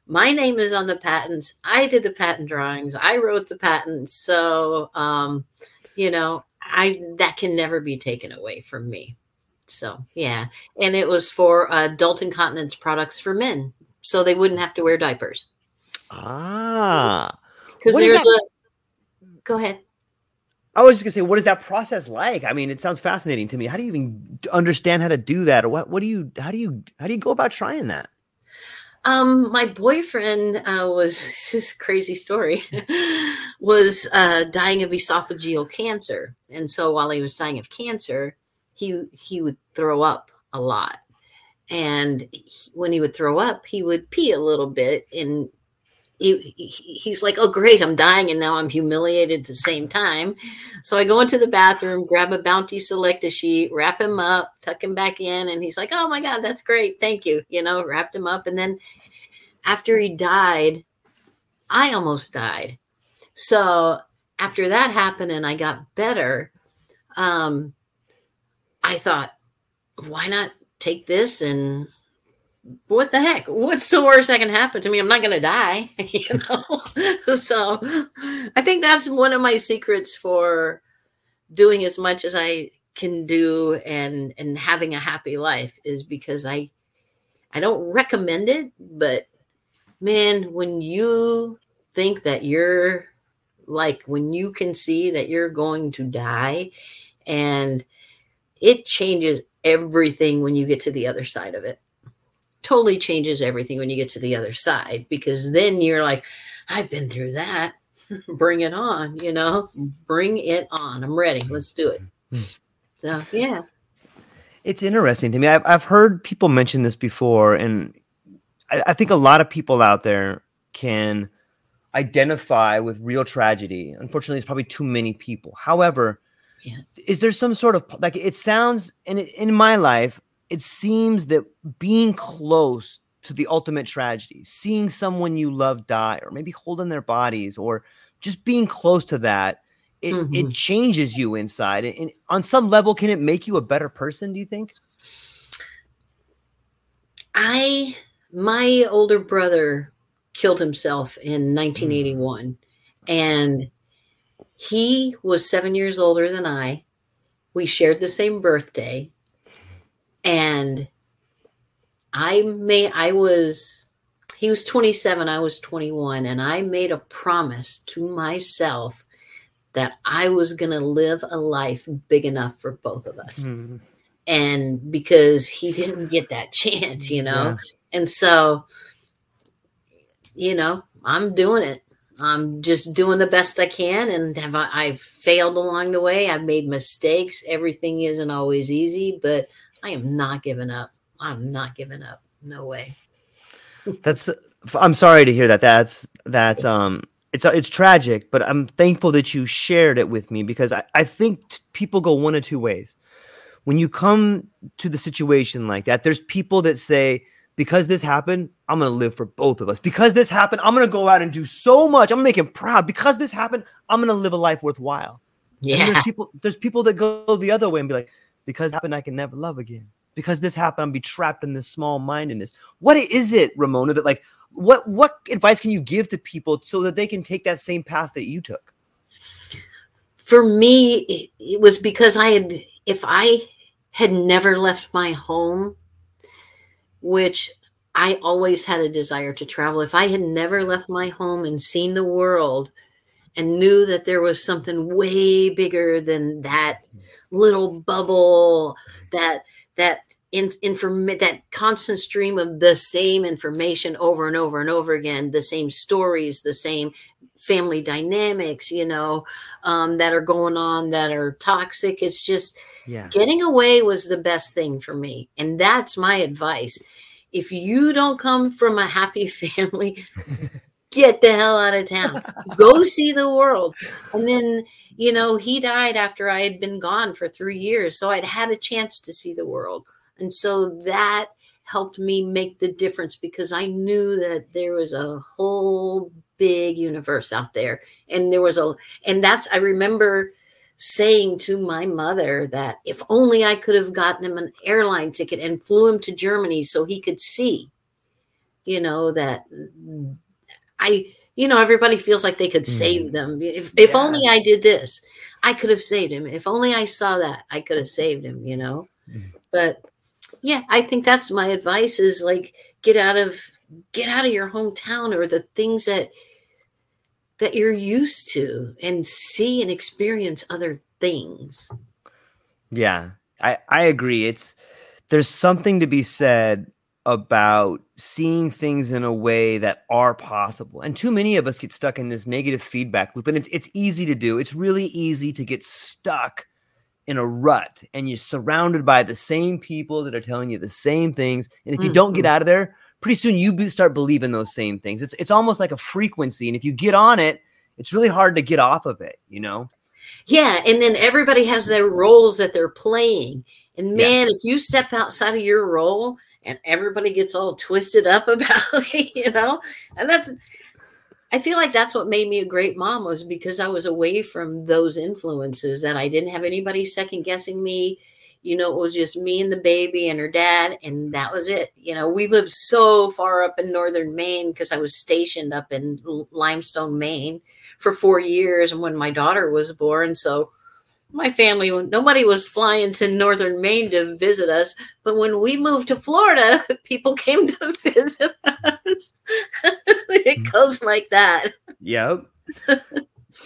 My name is on the patents. I did the patent drawings. I wrote the patents. So, um, you know, I that can never be taken away from me. So yeah, and it was for uh, adult incontinence products for men, so they wouldn't have to wear diapers. Ah, because there's a. Go ahead. I was just gonna say, what is that process like? I mean, it sounds fascinating to me. How do you even understand how to do that, or what? What do you? How do you? How do you go about trying that? Um, my boyfriend uh, was this crazy story was uh, dying of esophageal cancer, and so while he was dying of cancer, he he would throw up a lot, and he, when he would throw up, he would pee a little bit, and he, he's like, "Oh, great, I'm dying, and now I'm humiliated at the same time." So I go into the bathroom, grab a Bounty Selecta sheet, wrap him up, tuck him back in, and he's like, "Oh my God, that's great, thank you." You know, wrapped him up, and then after he died, I almost died. So after that happened, and I got better, um, I thought, why not take this and what the heck? What's the worst that can happen to me? I'm not going to die, you know? so I think that's one of my secrets for doing as much as I can do and and having a happy life is because I I don't recommend it, but man, when you think that you're like when you can see that you're going to die and it changes everything when you get to the other side of it totally changes everything when you get to the other side because then you're like, I've been through that. bring it on, you know, bring it on. I'm ready. Let's do it. Mm-hmm. So, yeah. It's interesting to me. I've, I've heard people mention this before, and I, I think a lot of people out there can identify with real tragedy. Unfortunately, it's probably too many people. However, yeah. is there some sort of like it sounds in in my life it seems that being close to the ultimate tragedy, seeing someone you love die, or maybe holding their bodies, or just being close to that, it, mm-hmm. it changes you inside. And on some level, can it make you a better person, do you think? I, my older brother killed himself in 1981, mm. and he was seven years older than I. We shared the same birthday and I may I was he was 27, I was 21, and I made a promise to myself that I was going to live a life big enough for both of us. Mm-hmm. And because he didn't get that chance, you know. Yeah. And so you know, I'm doing it. I'm just doing the best I can, and have I, I've failed along the way. I've made mistakes. Everything isn't always easy, but I am not giving up. I'm not giving up. No way. That's. I'm sorry to hear that. That's that's um. It's it's tragic, but I'm thankful that you shared it with me because I, I think t- people go one of two ways. When you come to the situation like that, there's people that say, because this happened, I'm gonna live for both of us. Because this happened, I'm gonna go out and do so much. I'm gonna make him proud. Because this happened, I'm gonna live a life worthwhile. And Yeah. there's people there's people that go the other way and be like, because happened, I can never love again. Because this happened, I'm be trapped in this small mindedness. What is it, Ramona, that like what what advice can you give to people so that they can take that same path that you took? For me, it, it was because I had, if I had never left my home, which I always had a desire to travel, if I had never left my home and seen the world and knew that there was something way bigger than that little bubble, that, that, in, inform that constant stream of the same information over and over and over again, the same stories, the same family dynamics, you know, um, that are going on that are toxic. It's just Yeah. getting away was the best thing for me. And that's my advice. If you don't come from a happy family, get the hell out of town. Go see the world. And then, you know, he died after I had been gone for three years. So I'd had a chance to see the world. And so that helped me make the difference because I knew that there was a whole big universe out there. And there was a, and that's, I remember saying to my mother that if only I could have gotten him an airline ticket and flew him to Germany so he could see, you know, that I, you know, everybody feels like they could save them. If, if Yeah. only I did this, I could have saved him. If only I saw that, I could have saved him, you know? Mhm. But yeah, I think that's my advice is like get out of get out of your hometown or the things that that you're used to and see and experience other things. Yeah, I, I agree. It's there's something to be said about seeing things in a way that are possible. And too many of us get stuck in this negative feedback loop. And it's it's easy to do. It's really easy to get stuck in a rut and you're surrounded by the same people that are telling you the same things. And if you don't get mm-hmm. out of there, pretty soon you start believing those same things. It's it's almost like a frequency. And if you get on it, it's really hard to get off of it, you know? Yeah, and then everybody has their roles that they're playing. And Yeah. man, if you step outside of your role and everybody gets all twisted up about it, you know, and that's I feel like that's what made me a great mom was because I was away from those influences that I didn't have anybody second guessing me. You know, it was just me and the baby and her dad, and that was it. You know, we lived so far up in northern Maine because I was stationed up in Limestone, Maine for four years and when my daughter was born. So my family, nobody was flying to northern Maine to visit us. But when we moved to Florida, people came to visit us. it mm-hmm. goes like that. Yep.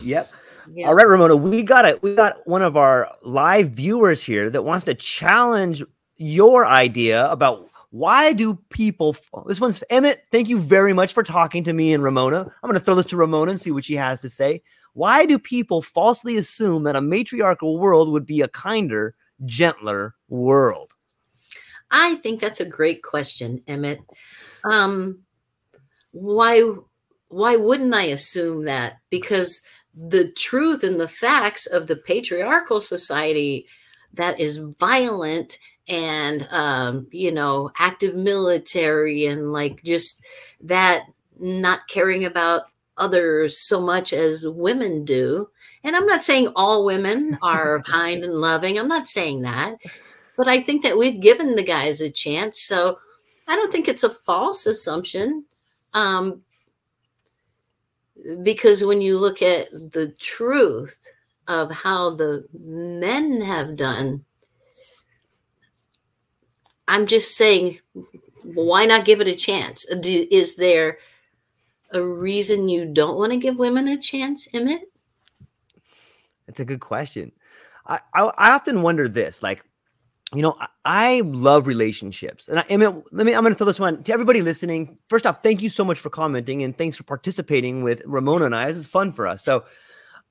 yep. Yeah. All right, Ramona, we got it. We got one of our live viewers here that wants to challenge your idea about why do people. This one's Emmett. Thank you very much for talking to me and Ramona. I'm going to throw this to Ramona and see what she has to say. Why do people falsely assume that a matriarchal world would be a kinder, gentler world? I think that's a great question, Emmett. Um, why why wouldn't I assume that? Because the truth and the facts of the patriarchal society that is violent and um, you know active military and like just that not caring about others so much as women do and i'm not saying all women are kind and loving i'm not saying that but I think that we've given the guys a chance. So I don't think it's a false assumption. Um, because when you look at the truth of how the men have done, I'm just saying, why not give it a chance? Do, is there a reason you don't want to give women a chance, Emmett? That's a good question. I, I, I often wonder this like, you know, I love relationships, and I, mean, let me. I'm going to throw this one to everybody listening. First off, thank you so much for commenting, and thanks for participating with Ramona and I. This is fun for us. So,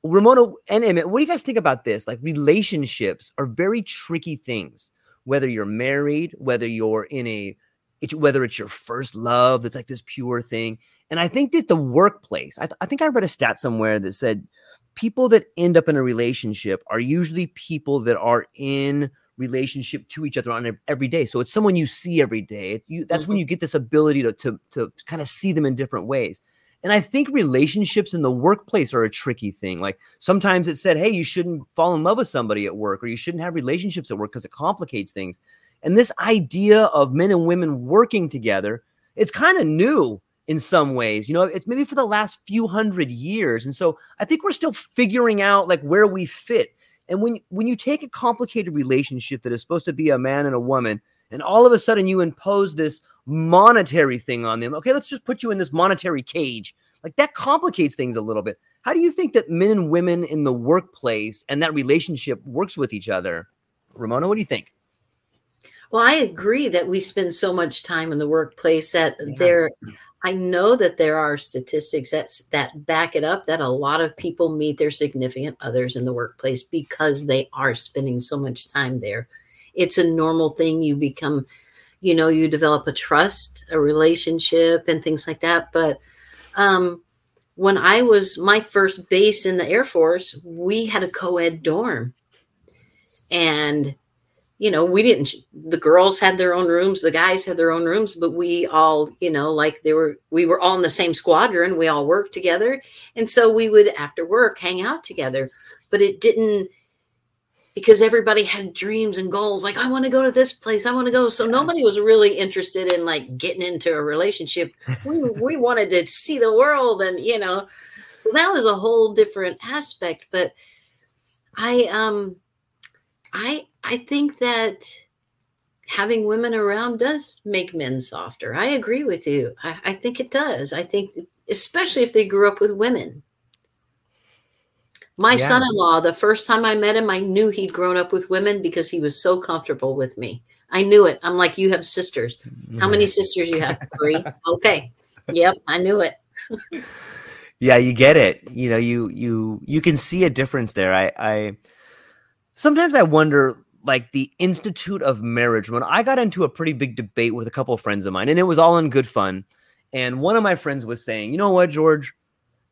Ramona and Emmett, what do you guys think about this? Like, relationships are very tricky things. Whether you're married, whether you're in a, whether it's your first love, that's like this pure thing. And I think that the workplace, I, th- I think I read a stat somewhere that said people that end up in a relationship are usually people that are in relationship to each other on every day. So it's someone you see every day. You, that's mm-hmm. when you get this ability to, to, to kind of see them in different ways. And I think relationships in the workplace are a tricky thing. Like sometimes it said, hey, you shouldn't fall in love with somebody at work or you shouldn't have relationships at work because it complicates things. And this idea of men and women working together, it's kind of new in some ways. You know, it's maybe for the last few hundred years. And so I think we're still figuring out like where we fit. And when when you take a complicated relationship that is supposed to be a man and a woman, and all of a sudden you impose this monetary thing on them, okay, let's just put you in this monetary cage. Like that complicates things a little bit. How do you think that men and women in the workplace and that relationship works with each other? Ramona, what do you think? Well, I agree that we spend so much time in the workplace that yeah. there I know that there are statistics that that back it up that a lot of people meet their significant others in the workplace because they are spending so much time there. It's a normal thing. You become, you know, you develop a trust, a relationship, and things like that. But um, when I was my first base in the Air Force, we had a co-ed dorm, and you know, we didn't, the girls had their own rooms, the guys had their own rooms, but we all, you know, like they were, we were all in the same squadron. We all worked together. And so we would, after work, hang out together. But it didn't, because everybody had dreams and goals like i want to go to this place i want to go so nobody was really interested in like getting into a relationship we we wanted to see the world and you know so that was a whole different aspect but i um I I think that having women around does make men softer. I agree with you. I, I think it does. I think especially if they grew up with women. My yeah. son-in-law, the first time I met him, I knew he'd grown up with women because he was so comfortable with me. I knew it. I'm like, you have sisters. How many mm-hmm. sisters you have? Three. Okay. Yep, I knew it. yeah, you get it. You know, you you you can see a difference there. I I sometimes I wonder like the institute of marriage when i got into a pretty big debate with a couple of friends of mine and it was all in good fun and one of my friends was saying you know what george?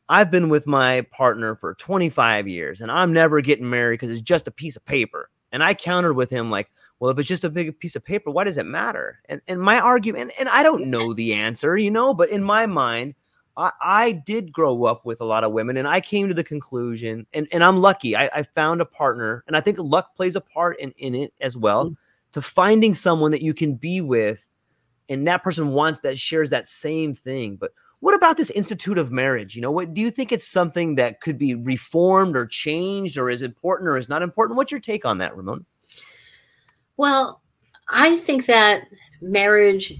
I've been with my partner for 25 years and i'm never getting married because it's just a piece of paper. And i countered with him like well if it's just a big piece of paper why does it matter? And, and my argument and i don't know the answer you know but in my mind I, I did grow up with a lot of women, and I came to the conclusion, and, and I'm lucky. I, I found a partner, and I think luck plays a part in, in it as well, mm-hmm. to finding someone that you can be with, and that person wants that shares that same thing. But what about this institute of marriage? You know, what do you think it's something that could be reformed or changed, or is important or is not important? What's your take on that, Ramon? Well, I think that marriage,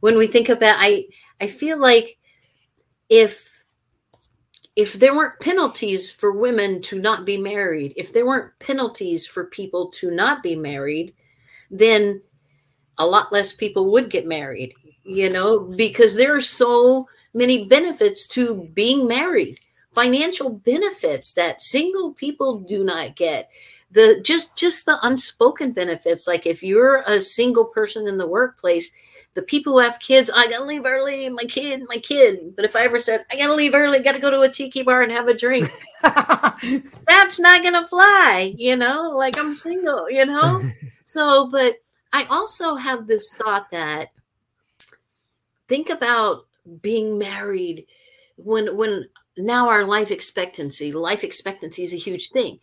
when we think about, I I feel like if if there weren't penalties for women to not be married, if there weren't penalties for people to not be married, then a lot less people would get married, you know, because there are so many benefits to being married, financial benefits that single people do not get. The just just the unspoken benefits like if you're a single person in the workplace, the people who have kids, I gotta leave early, my kid, my kid. But if I ever said, I gotta leave early, gotta go to a tiki bar and have a drink, that's not gonna fly, you know, like I'm single, you know? so, but I also have this thought that think about being married when, when now our life expectancy, life expectancy is a huge thing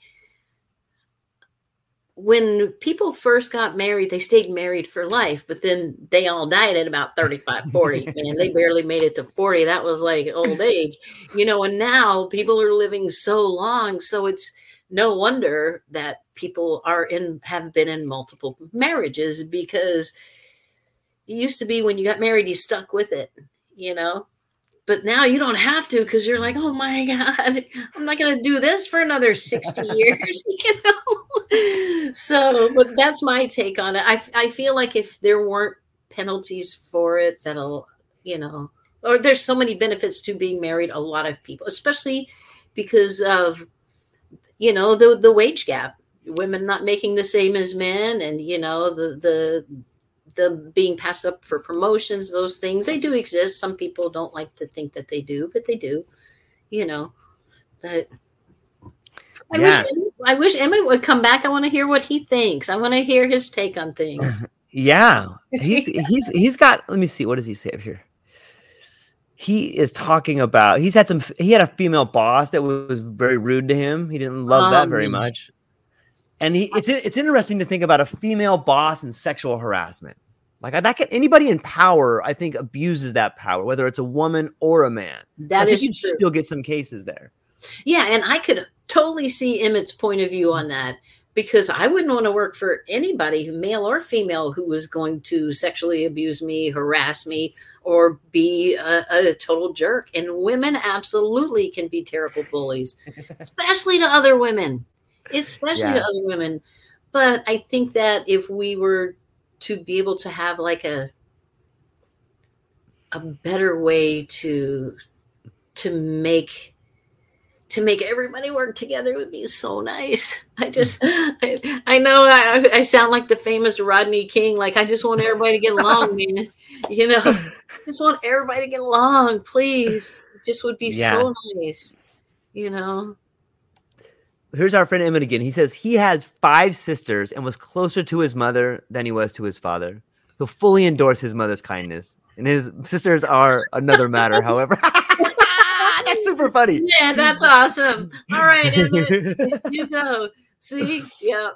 when people first got married, they stayed married for life, but then they all died at about 35, 40. Man, they barely made it to 40. That was like old age, you know, and now people are living so long. So it's no wonder that people are in, have been in multiple marriages because it used to be when you got married, you stuck with it, you know? But now you don't have to because you're like, oh my God, I'm not going to do this for another 60 years, you know? So, but that's my take on it. I, I feel like if there weren't penalties for it, that'll, you know, or there's so many benefits to being married, a lot of people, especially because of, you know, the, the wage gap, women not making the same as men and, you know, the, the, the being passed up for promotions, those things, they do exist. Some people don't like to think that they do, but they do, you know, but I yeah. wish I wish Emmett would come back. I want to hear what he thinks. I want to hear his take on things. yeah, he's he's he's got. Let me see. What does he say up here? He is talking about. He's had some. He had a female boss that was very rude to him. He didn't love um, that very um, much. And he, it's it's interesting to think about a female boss and sexual harassment. Like that can anybody in power, I think, abuses that power, whether it's a woman or a man. That so is you still get some cases there. Yeah, and I could totally see Emmett's point of view on that because I wouldn't want to work for anybody, male or female, who was going to sexually abuse me, harass me, or be a, a total jerk. And women absolutely can be terrible bullies, especially to other women, especially yeah. to other women. But I think that if we were to be able to have like a a better way to to make to make everybody work together would be so nice. I hmm. just, I, I know I, I sound like the famous Rodney King. Like, I just want everybody to get along, man. You know, just want everybody to get along, please. It just would be yeah. so nice, you know. Here's our friend Emmett again. He says he has five sisters and was closer to his mother than he was to his father. He'll fully endorse his mother's kindness. And his sisters are another matter, however. that's super funny. Yeah, that's awesome. All right, you go. See, yeah,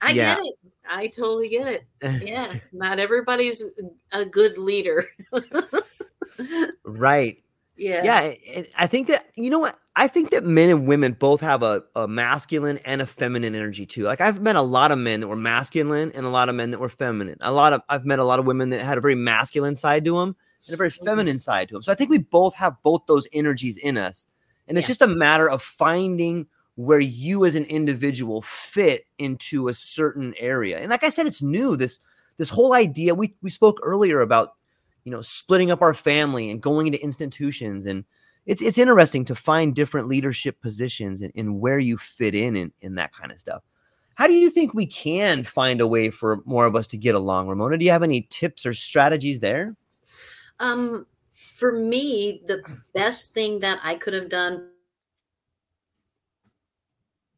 I yeah. get it. I totally get it. Yeah, not everybody's a good leader. right. Yeah. Yeah. I think that, you know what? I think that men and women both have a, a masculine and a feminine energy too. Like I've met a lot of men that were masculine and a lot of men that were feminine. A lot of, I've met a lot of women that had a very masculine side to them and a very feminine side to him. So I think we both have both those energies in us. And it's yeah. just a matter of finding where you as an individual fit into a certain area. And like I said, it's new. This this whole idea we we spoke earlier about, you know, splitting up our family and going into institutions. And it's it's interesting to find different leadership positions and, and where you fit in, in in that kind of stuff. How do you think we can find a way for more of us to get along, Ramona? Do you have any tips or strategies there? Um, for me, the best thing that I could have done,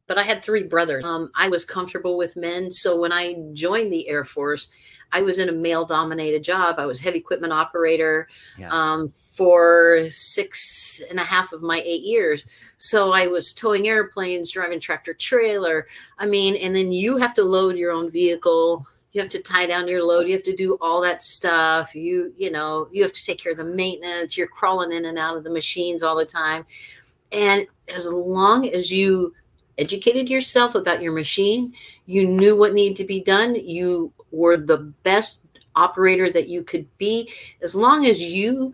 but I had three brothers. Um, I was comfortable with men. So when I joined the Air Force, I was in a male dominated job. I was heavy equipment operator yeah. um, for six and a half of my eight years. So I was towing airplanes, driving tractor trailer. I mean, and then you have to load your own vehicle you have to tie down your load. You have to do all that stuff. You you know you have to take care of the maintenance. You're crawling in and out of the machines all the time. And as long as you educated yourself about your machine you knew what needed to be done you were the best operator that you could be as long as you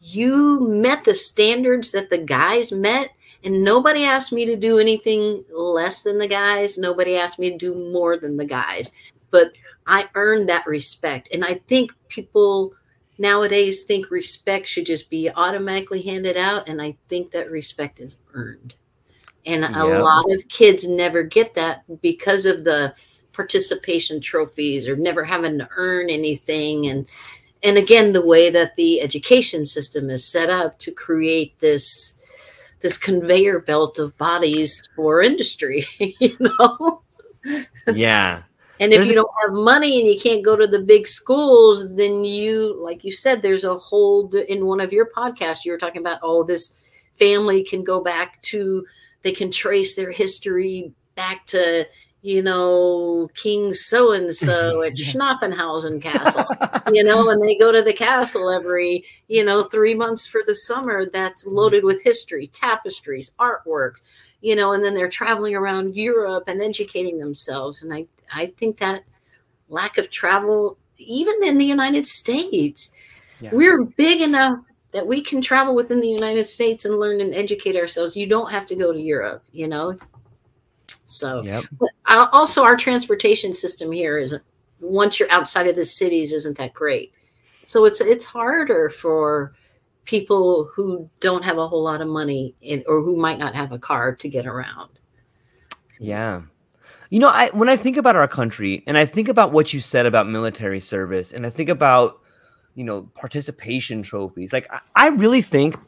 you met the standards that the guys met and nobody asked me to do anything less than the guys nobody asked me to do more than the guys. But I earned that respect. And I think people nowadays think respect should just be automatically handed out. And I think that respect is earned. And a lot of kids never get that because of the participation trophies or never having to earn anything. And and again, the way that the education system is set up to create this this conveyor belt of bodies for industry, you know? Yeah. And if there's you don't have money and you can't go to the big schools, then you, like you said, there's a hold in one of your podcasts. You were talking about, oh, this family can go back to, they can trace their history back to, you know, King so and so at Schnaffenhausen Castle, you know, and they go to the castle every, you know, three months for the summer that's mm-hmm. loaded with history, tapestries, artwork, you know, and then they're traveling around Europe and educating themselves. And I, I think that lack of travel, even in the United States, yeah. we're big enough that we can travel within the United States and learn and educate ourselves. You don't have to go to Europe, you know. So, Yep. uh, also our transportation system here isn't once you're outside of the cities isn't that great. So it's it's harder for people who don't have a whole lot of money in, or who might not have a car to get around. Yeah. You know, I when I think about our country and I think about what you said about military service and I think about, you know, participation trophies, like I, I really think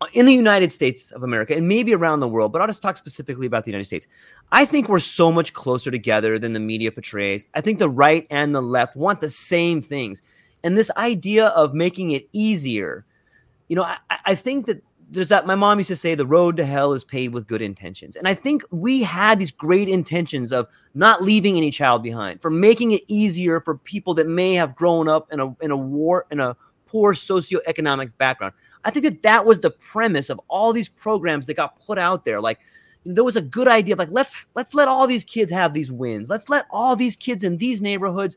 uh, in the United States of America and maybe around the world, but I'll just talk specifically about the United States. I think we're so much closer together than the media portrays. I think the right and the left want the same things. And this idea of making it easier, you know, I, I think that there's that my mom used to say the road to hell is paved with good intentions. And i think we had these great intentions of not leaving any child behind for making it easier for people that may have grown up in a in a war in a poor socioeconomic background. I think that that was the premise of all these programs that got put out there. Like there was a good idea of like let's let's let all these kids have these wins. Let's let all these kids in these neighborhoods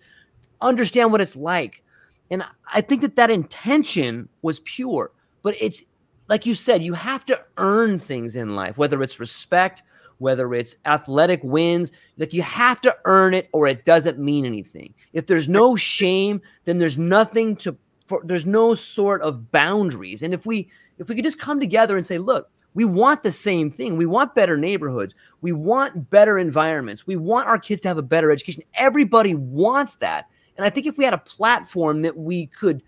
understand what it's like. And i think that that intention was pure but it's like you said, you have to earn things in life, whether it's respect, whether it's athletic wins. Like you have to earn it or it doesn't mean anything. If there's no shame, then there's nothing to, for, there's no sort of boundaries. And if we, if we could just come together and say, look, we want the same thing. We want better neighborhoods. We want better environments. We want our kids to have a better education. Everybody wants that. And I think if we had a platform that we could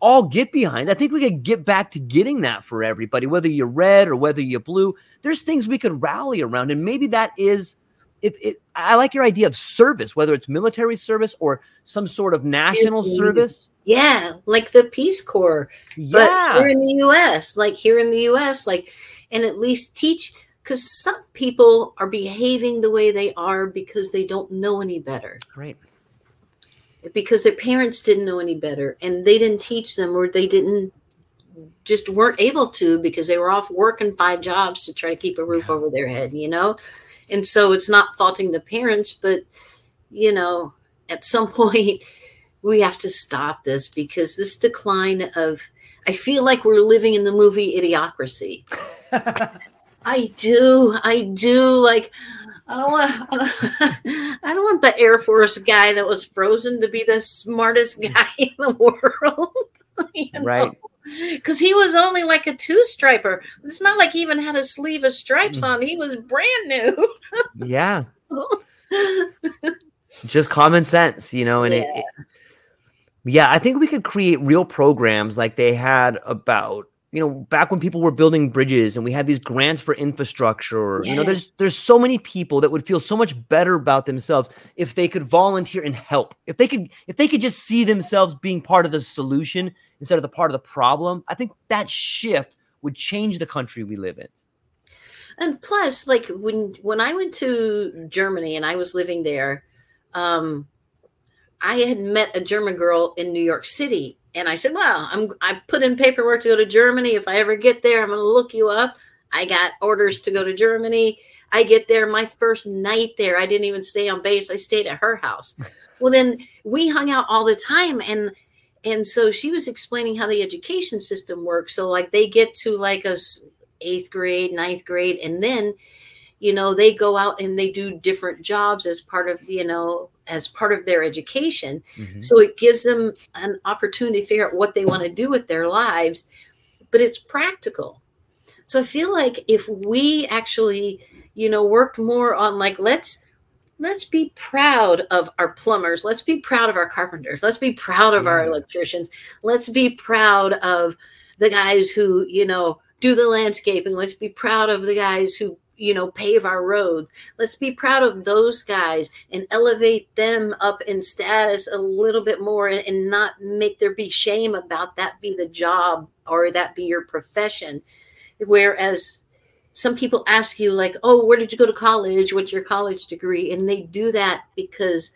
all get behind. I think we could get back to getting that for everybody, whether you're red or whether you're blue. There's things we could rally around, and maybe that is. It, it, I like your idea of service, whether it's military service or some sort of national service. Yeah, like the Peace Corps. Yeah, but here in the U.S., like here in the U.S., like, and at least teach because some people are behaving the way they are because they don't know any better. Right because their parents didn't know any better and they didn't teach them or they didn't just weren't able to because they were off working five jobs to try to keep a roof Yeah. over their head you know and so it's not faulting the parents but you know at some point we have to stop this because this decline of i feel like we're living in the movie idiocracy I do. I do. Like, I don't want. I don't want the Air Force guy that was frozen to be the smartest guy in the world. you know? right. Because he was only like a two striper. It's not like he even had a sleeve of stripes Mm. on. He was brand new. Yeah, just common sense, you know. And it, it, yeah, I think we could create real programs like they had about you know back when people were building bridges and we had these grants for infrastructure. You know, there's there's so many people that would feel so much better about themselves if they could volunteer and help. If they could if they could just see themselves being part of the solution instead of the part of the problem. I think that shift would change the country we live in. and plus like when when i went to germany and i was living there um i had met a german girl in new york city and i said well i'm i put in paperwork to go to germany. If i ever get there i'm going to look you up. I got orders to go to germany. I get there my first night there i didn't even stay on base. I stayed at her house. Well then we hung out all the time and and so she was explaining how the education system works. So like they get to like a eighth grade, ninth grade, and then you know they go out and they do different jobs as part of you know as part of their education. Mhm. So it gives them an opportunity to figure out what they want to do with their lives, but it's practical. So I feel like if we actually, you know, worked more on like let's let's be proud of our plumbers, let's be proud of our carpenters, let's be proud of our electricians, let's be proud of the guys who, you know, do the landscaping, let's be proud of the guys who you know pave our roads. Let's be proud of those guys and elevate them up in status a little bit more and, and not make there be shame about that be the job or that be your profession. Whereas some people ask you like oh where did you go to college? What's your college degree? And they do that because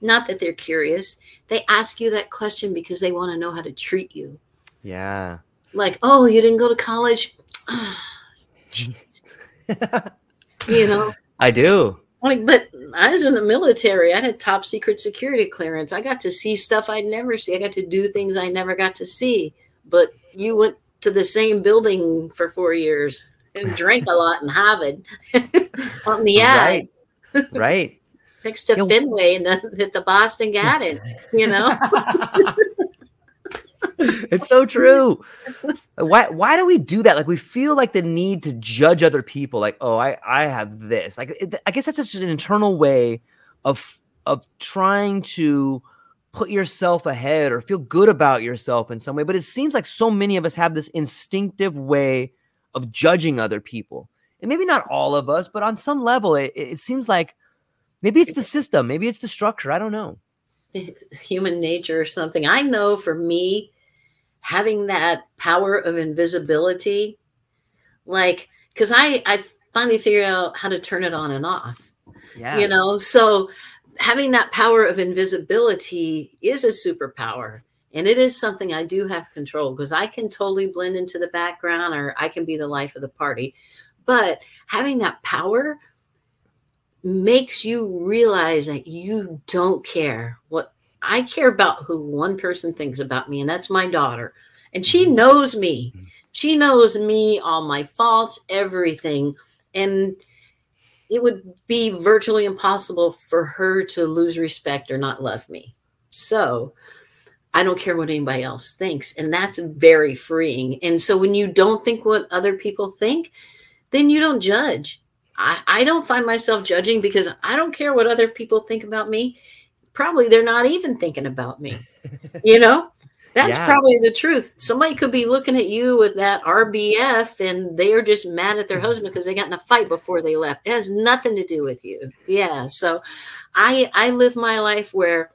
not that they're curious they ask you that question because they want to know how to treat you. Yeah. like oh you didn't go to college you know I do. like but i was in the military i had top secret security clearance i got to see stuff i'd never see i got to do things i never got to see but you went to the same building for four years and drank a lot in harvard on the ad Right. right? Next to Yeah. Fenway and the, at the Boston Garden, you know? it's so true. Why why do we do that? Like we feel like the need to judge other people. Like oh I I have this. Like it, I guess that's just an internal way of of trying to put yourself ahead or feel good about yourself in some way. But it seems like so many of us have this instinctive way of judging other people. And maybe not all of us, but on some level, it, it seems like maybe it's the system, maybe it's the structure. I don't know. human nature or something. I know for me, having that power of invisibility, like, because I, I finally figured out how to turn it on and off, Yeah. you know? So having that power of invisibility is a superpower. And it is something I do have control because I can totally blend into the background or I can be the life of the party. But having that power makes you realize that you don't care what I care about who one person thinks about me, and that's my daughter. And she mm-hmm. knows me. Mm-hmm. She knows me, all my faults, everything. And it would be virtually impossible for her to lose respect or not love me. So I don't care what anybody else thinks. And that's very freeing. And so when you don't think what other people think, then you don't judge. I, I don't find myself judging because I don't care what other people think about me. Probably they're not even thinking about me. You know, that's Yeah. probably the truth. Somebody could be looking at you with that RBF and they are just mad at their husband because they got in a fight before they left. It has nothing to do with you. Yeah. So I I live my life where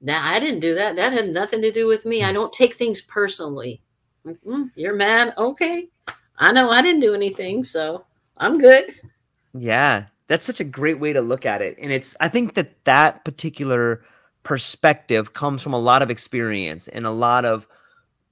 nah, I didn't do that. That had nothing to do with me. I don't take things personally. Like, "Mm, you're mad. Okay. I know I didn't do anything, so I'm good. Yeah, that's such a great way to look at it. And it's, I think that that particular perspective comes from a lot of experience and a lot of,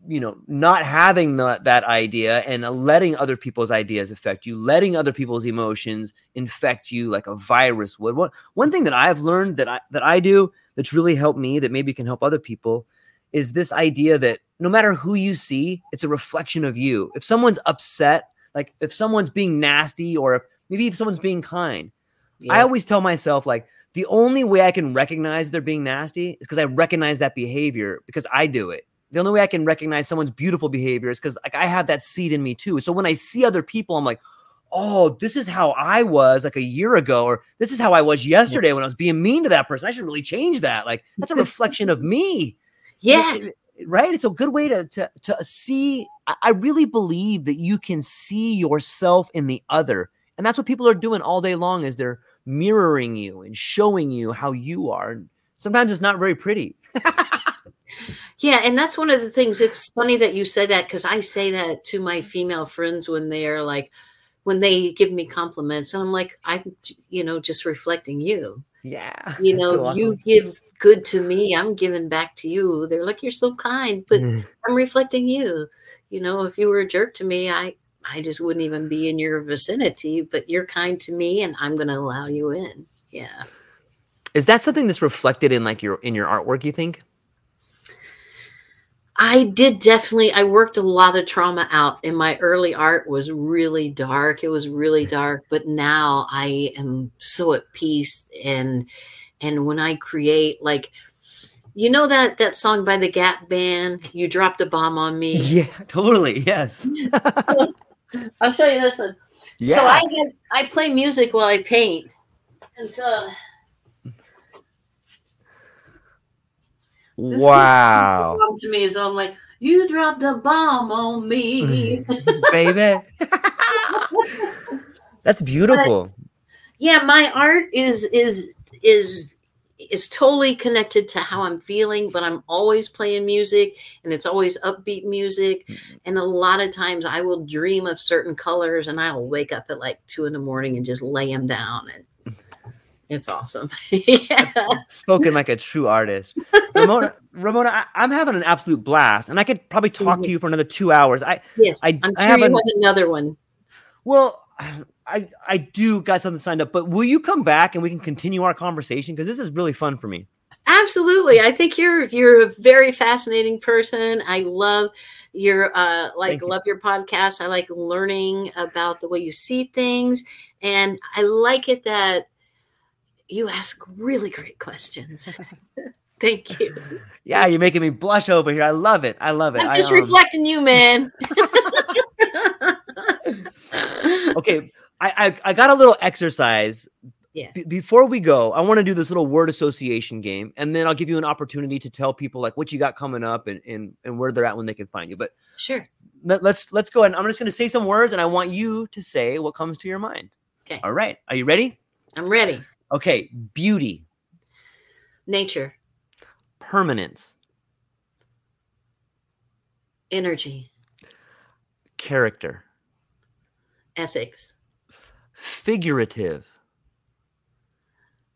you know, not having the, that idea and letting other people's ideas affect you, letting other people's emotions infect you like a virus would. One, one thing that I've learned that I, that I do that's really helped me that maybe can help other people is this idea that no matter who you see, it's a reflection of you. If someone's upset, like if someone's being nasty or if maybe if someone's being kind, I always tell myself like the only way I can recognize they're being nasty is because I recognize that behavior because I do it. The only way I can recognize someone's beautiful behavior is because like I have that seed in me too. So when I see other people, I'm like, oh, this is how I was like a year ago, or this is how I was yesterday when I was being mean to that person. I should really change that. Like that's a reflection of me yes. right it's a good way to to to see I- i really believe that you can see yourself in the other and that's what people are doing all day long is they're mirroring you and showing you how you are and sometimes it's not very pretty Yeah, and that's one of the things. It's funny that you say that because I say that to my female friends when they're like, when they give me compliments, and I'm like, I'm, you know, just reflecting you. yeah You know, so you give good to me, I'm giving back to you. They're like, you're so kind, but. I'm reflecting you. You know, if you were a jerk to me, I I just wouldn't even be in your vicinity. But you're kind to me, and I'm going to allow you in. Yeah. is that something that's reflected in like your in your artwork you think I did definitely. I worked a lot of trauma out, and my early art was really dark. It was really mm. dark, but now I am so at peace. And and when I create, like, you know that that song by the Gap Band, "You Dropped a Bomb on Me." yeah totally yes I'll show you this one. yeah. So I had, I play music while I paint, and so wow. to me, so I'm like, "You dropped a bomb on me." baby. That's beautiful. Yeah my art is is is is totally connected to how i'm feeling but i'm always playing music and it's always upbeat music mm-hmm. and a lot of times i will dream of certain colors and i'll wake up at like two in the morning and just lay them down and it's awesome yeah. spoken like a true artist. Ramona, Ramona, I, I'm having an absolute blast, and I could probably talk to mm-hmm. you for another two hours. I yes I- i'm I sure you haven't- have another one well, I I do got something signed up, but will you come back and we can continue our conversation because this is really fun for me. Absolutely. I think you're you're a very fascinating person. I love your uh like Thank you. love your podcast. I like learning about the way you see things and I like it that You ask really great questions. Thank you. Yeah, you're making me blush over here. I love it. I love it. I'm I, just um, reflecting you, man. okay, I, I I got a little exercise Yes. B- before we go, I want to do this little word association game, and then I'll give you an opportunity to tell people like what you got coming up and and, and where they're at when they can find you. But Sure. let, let's let's go ahead. I'm just going to say some words, and I want you to say what comes to your mind. Okay. All right. Are you ready? I'm ready. Okay. Beauty, Nature, permanence, energy, character, ethics, figurative,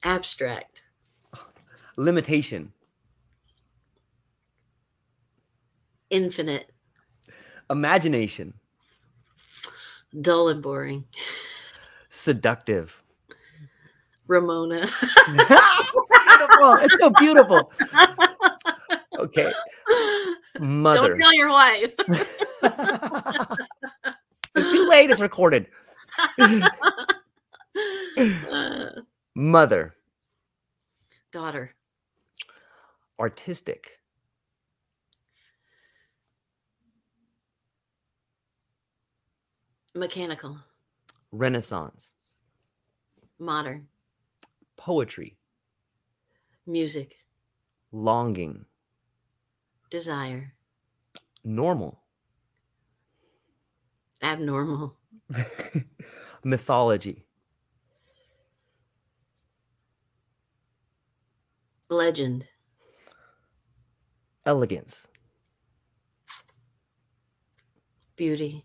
abstract, limitation, infinite, imagination, dull and boring. seductive. Ramona. beautiful. It's so beautiful. Okay. Mother. Don't tell your wife. late. It's recorded. Mother. daughter, Artistic. mechanical, Renaissance. modern, Poetry. music, Longing. desire, Normal. Abnormal, Mythology. legend, Elegance. beauty.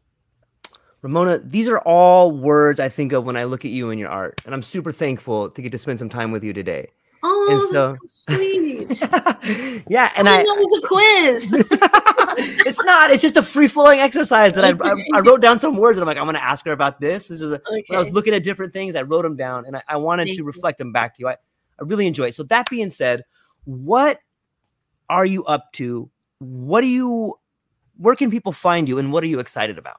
Ramona, these are all words I think of when I look at you and your art. And I'm super thankful to get to spend some time with you today. Oh, so- that's so sweet. yeah. And I I, know it was a quiz. it's not. It's just a free flowing exercise that I, I I wrote down some words and I'm like, I'm going to ask her about this. This is a, when I was looking at different things, I wrote them down and I, I wanted Thank to you. reflect them back to you. I, I really enjoy it. So that being said, what are you up to? What do you? Where can people find you, and what are you excited about?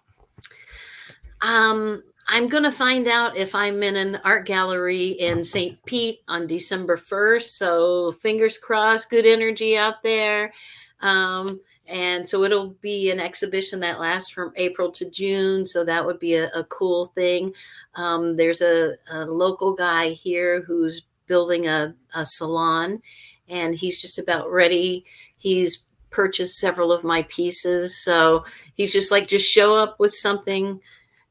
Um, I'm going to find out if I'm in an art gallery in St. Pete on December 1st. So fingers crossed, good energy out there. Um, and so it'll be an exhibition that lasts from April to June. So that would be a, a cool thing. Um, there's a, a local guy here who's building a, a salon and he's just about ready. He's purchased several of my pieces. So he's just like, just show up with something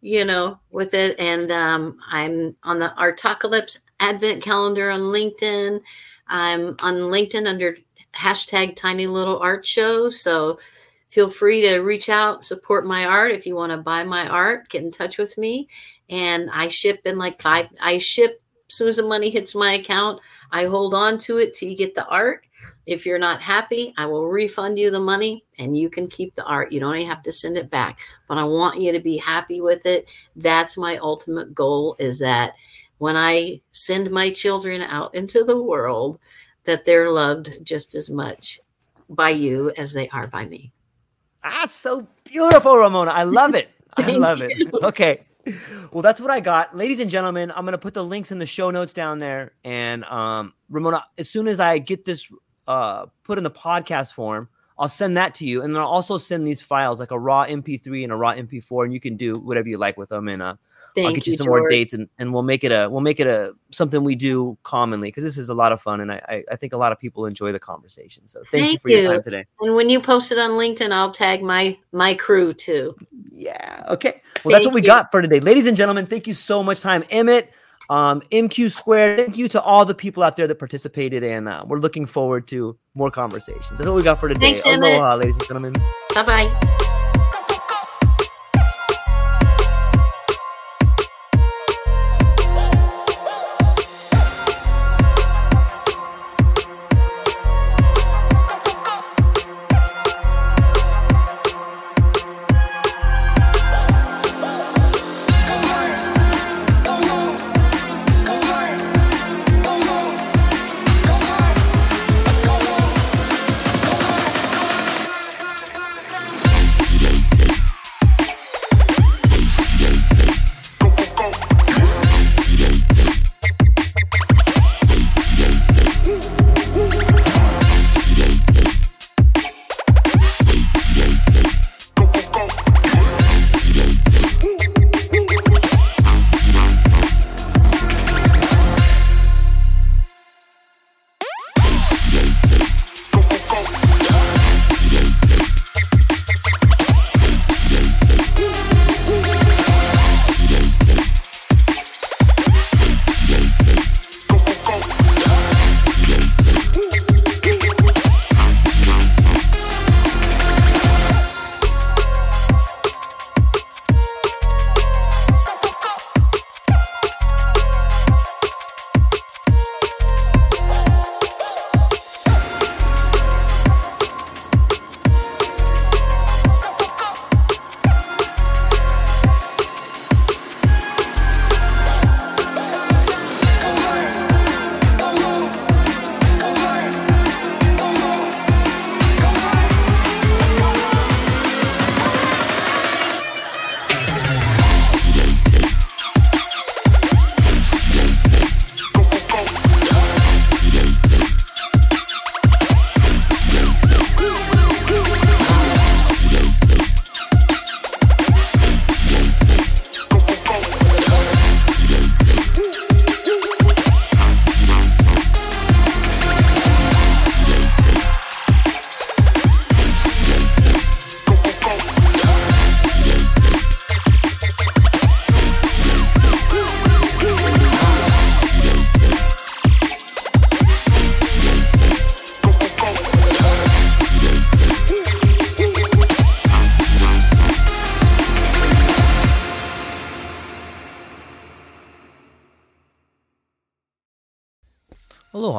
you know, with it. And um, I'm on the Artocalypse Advent Calendar on LinkedIn. I'm on LinkedIn under hashtag Tiny Little Art Show. So feel free to reach out, support my art. If you want to buy my art, get in touch with me. And I ship in like five. I ship as soon as the money hits my account. I hold on to it till you get the art. If you're not happy, I will refund you the money and you can keep the art. You don't even have to send it back but I want you to be happy with it. That's my ultimate goal is that when I send my children out into the world, that they're loved just as much by you as they are by me. That's so beautiful, Ramona. I love it. I love it. Okay. Well, that's what I got. Ladies and gentlemen, I'm going to put the links in the show notes down there. And um, Ramona, as soon as I get this uh, put in the podcast form, I'll send that to you. And then I'll also send these files like a raw MP3 and a raw MP4, and you can do whatever you like with them. And uh, Thank I'll get you, you, some more dates and, and we'll make it a we'll make it a something we do commonly because this is a lot of fun and I, I I think a lot of people enjoy the conversation. So thank, you Thank for your time today. And when you post it on LinkedIn, I'll tag my my crew too. Yeah. Okay. Well, that's what we you. got for today. Ladies and gentlemen, thank you so much time. Emmett, um, MQ Squared, thank you to all the people out there that participated. And uh, we're looking forward to more conversations. That's what we got for today. Thanks, Emmett. Aloha, ladies and gentlemen. Bye bye.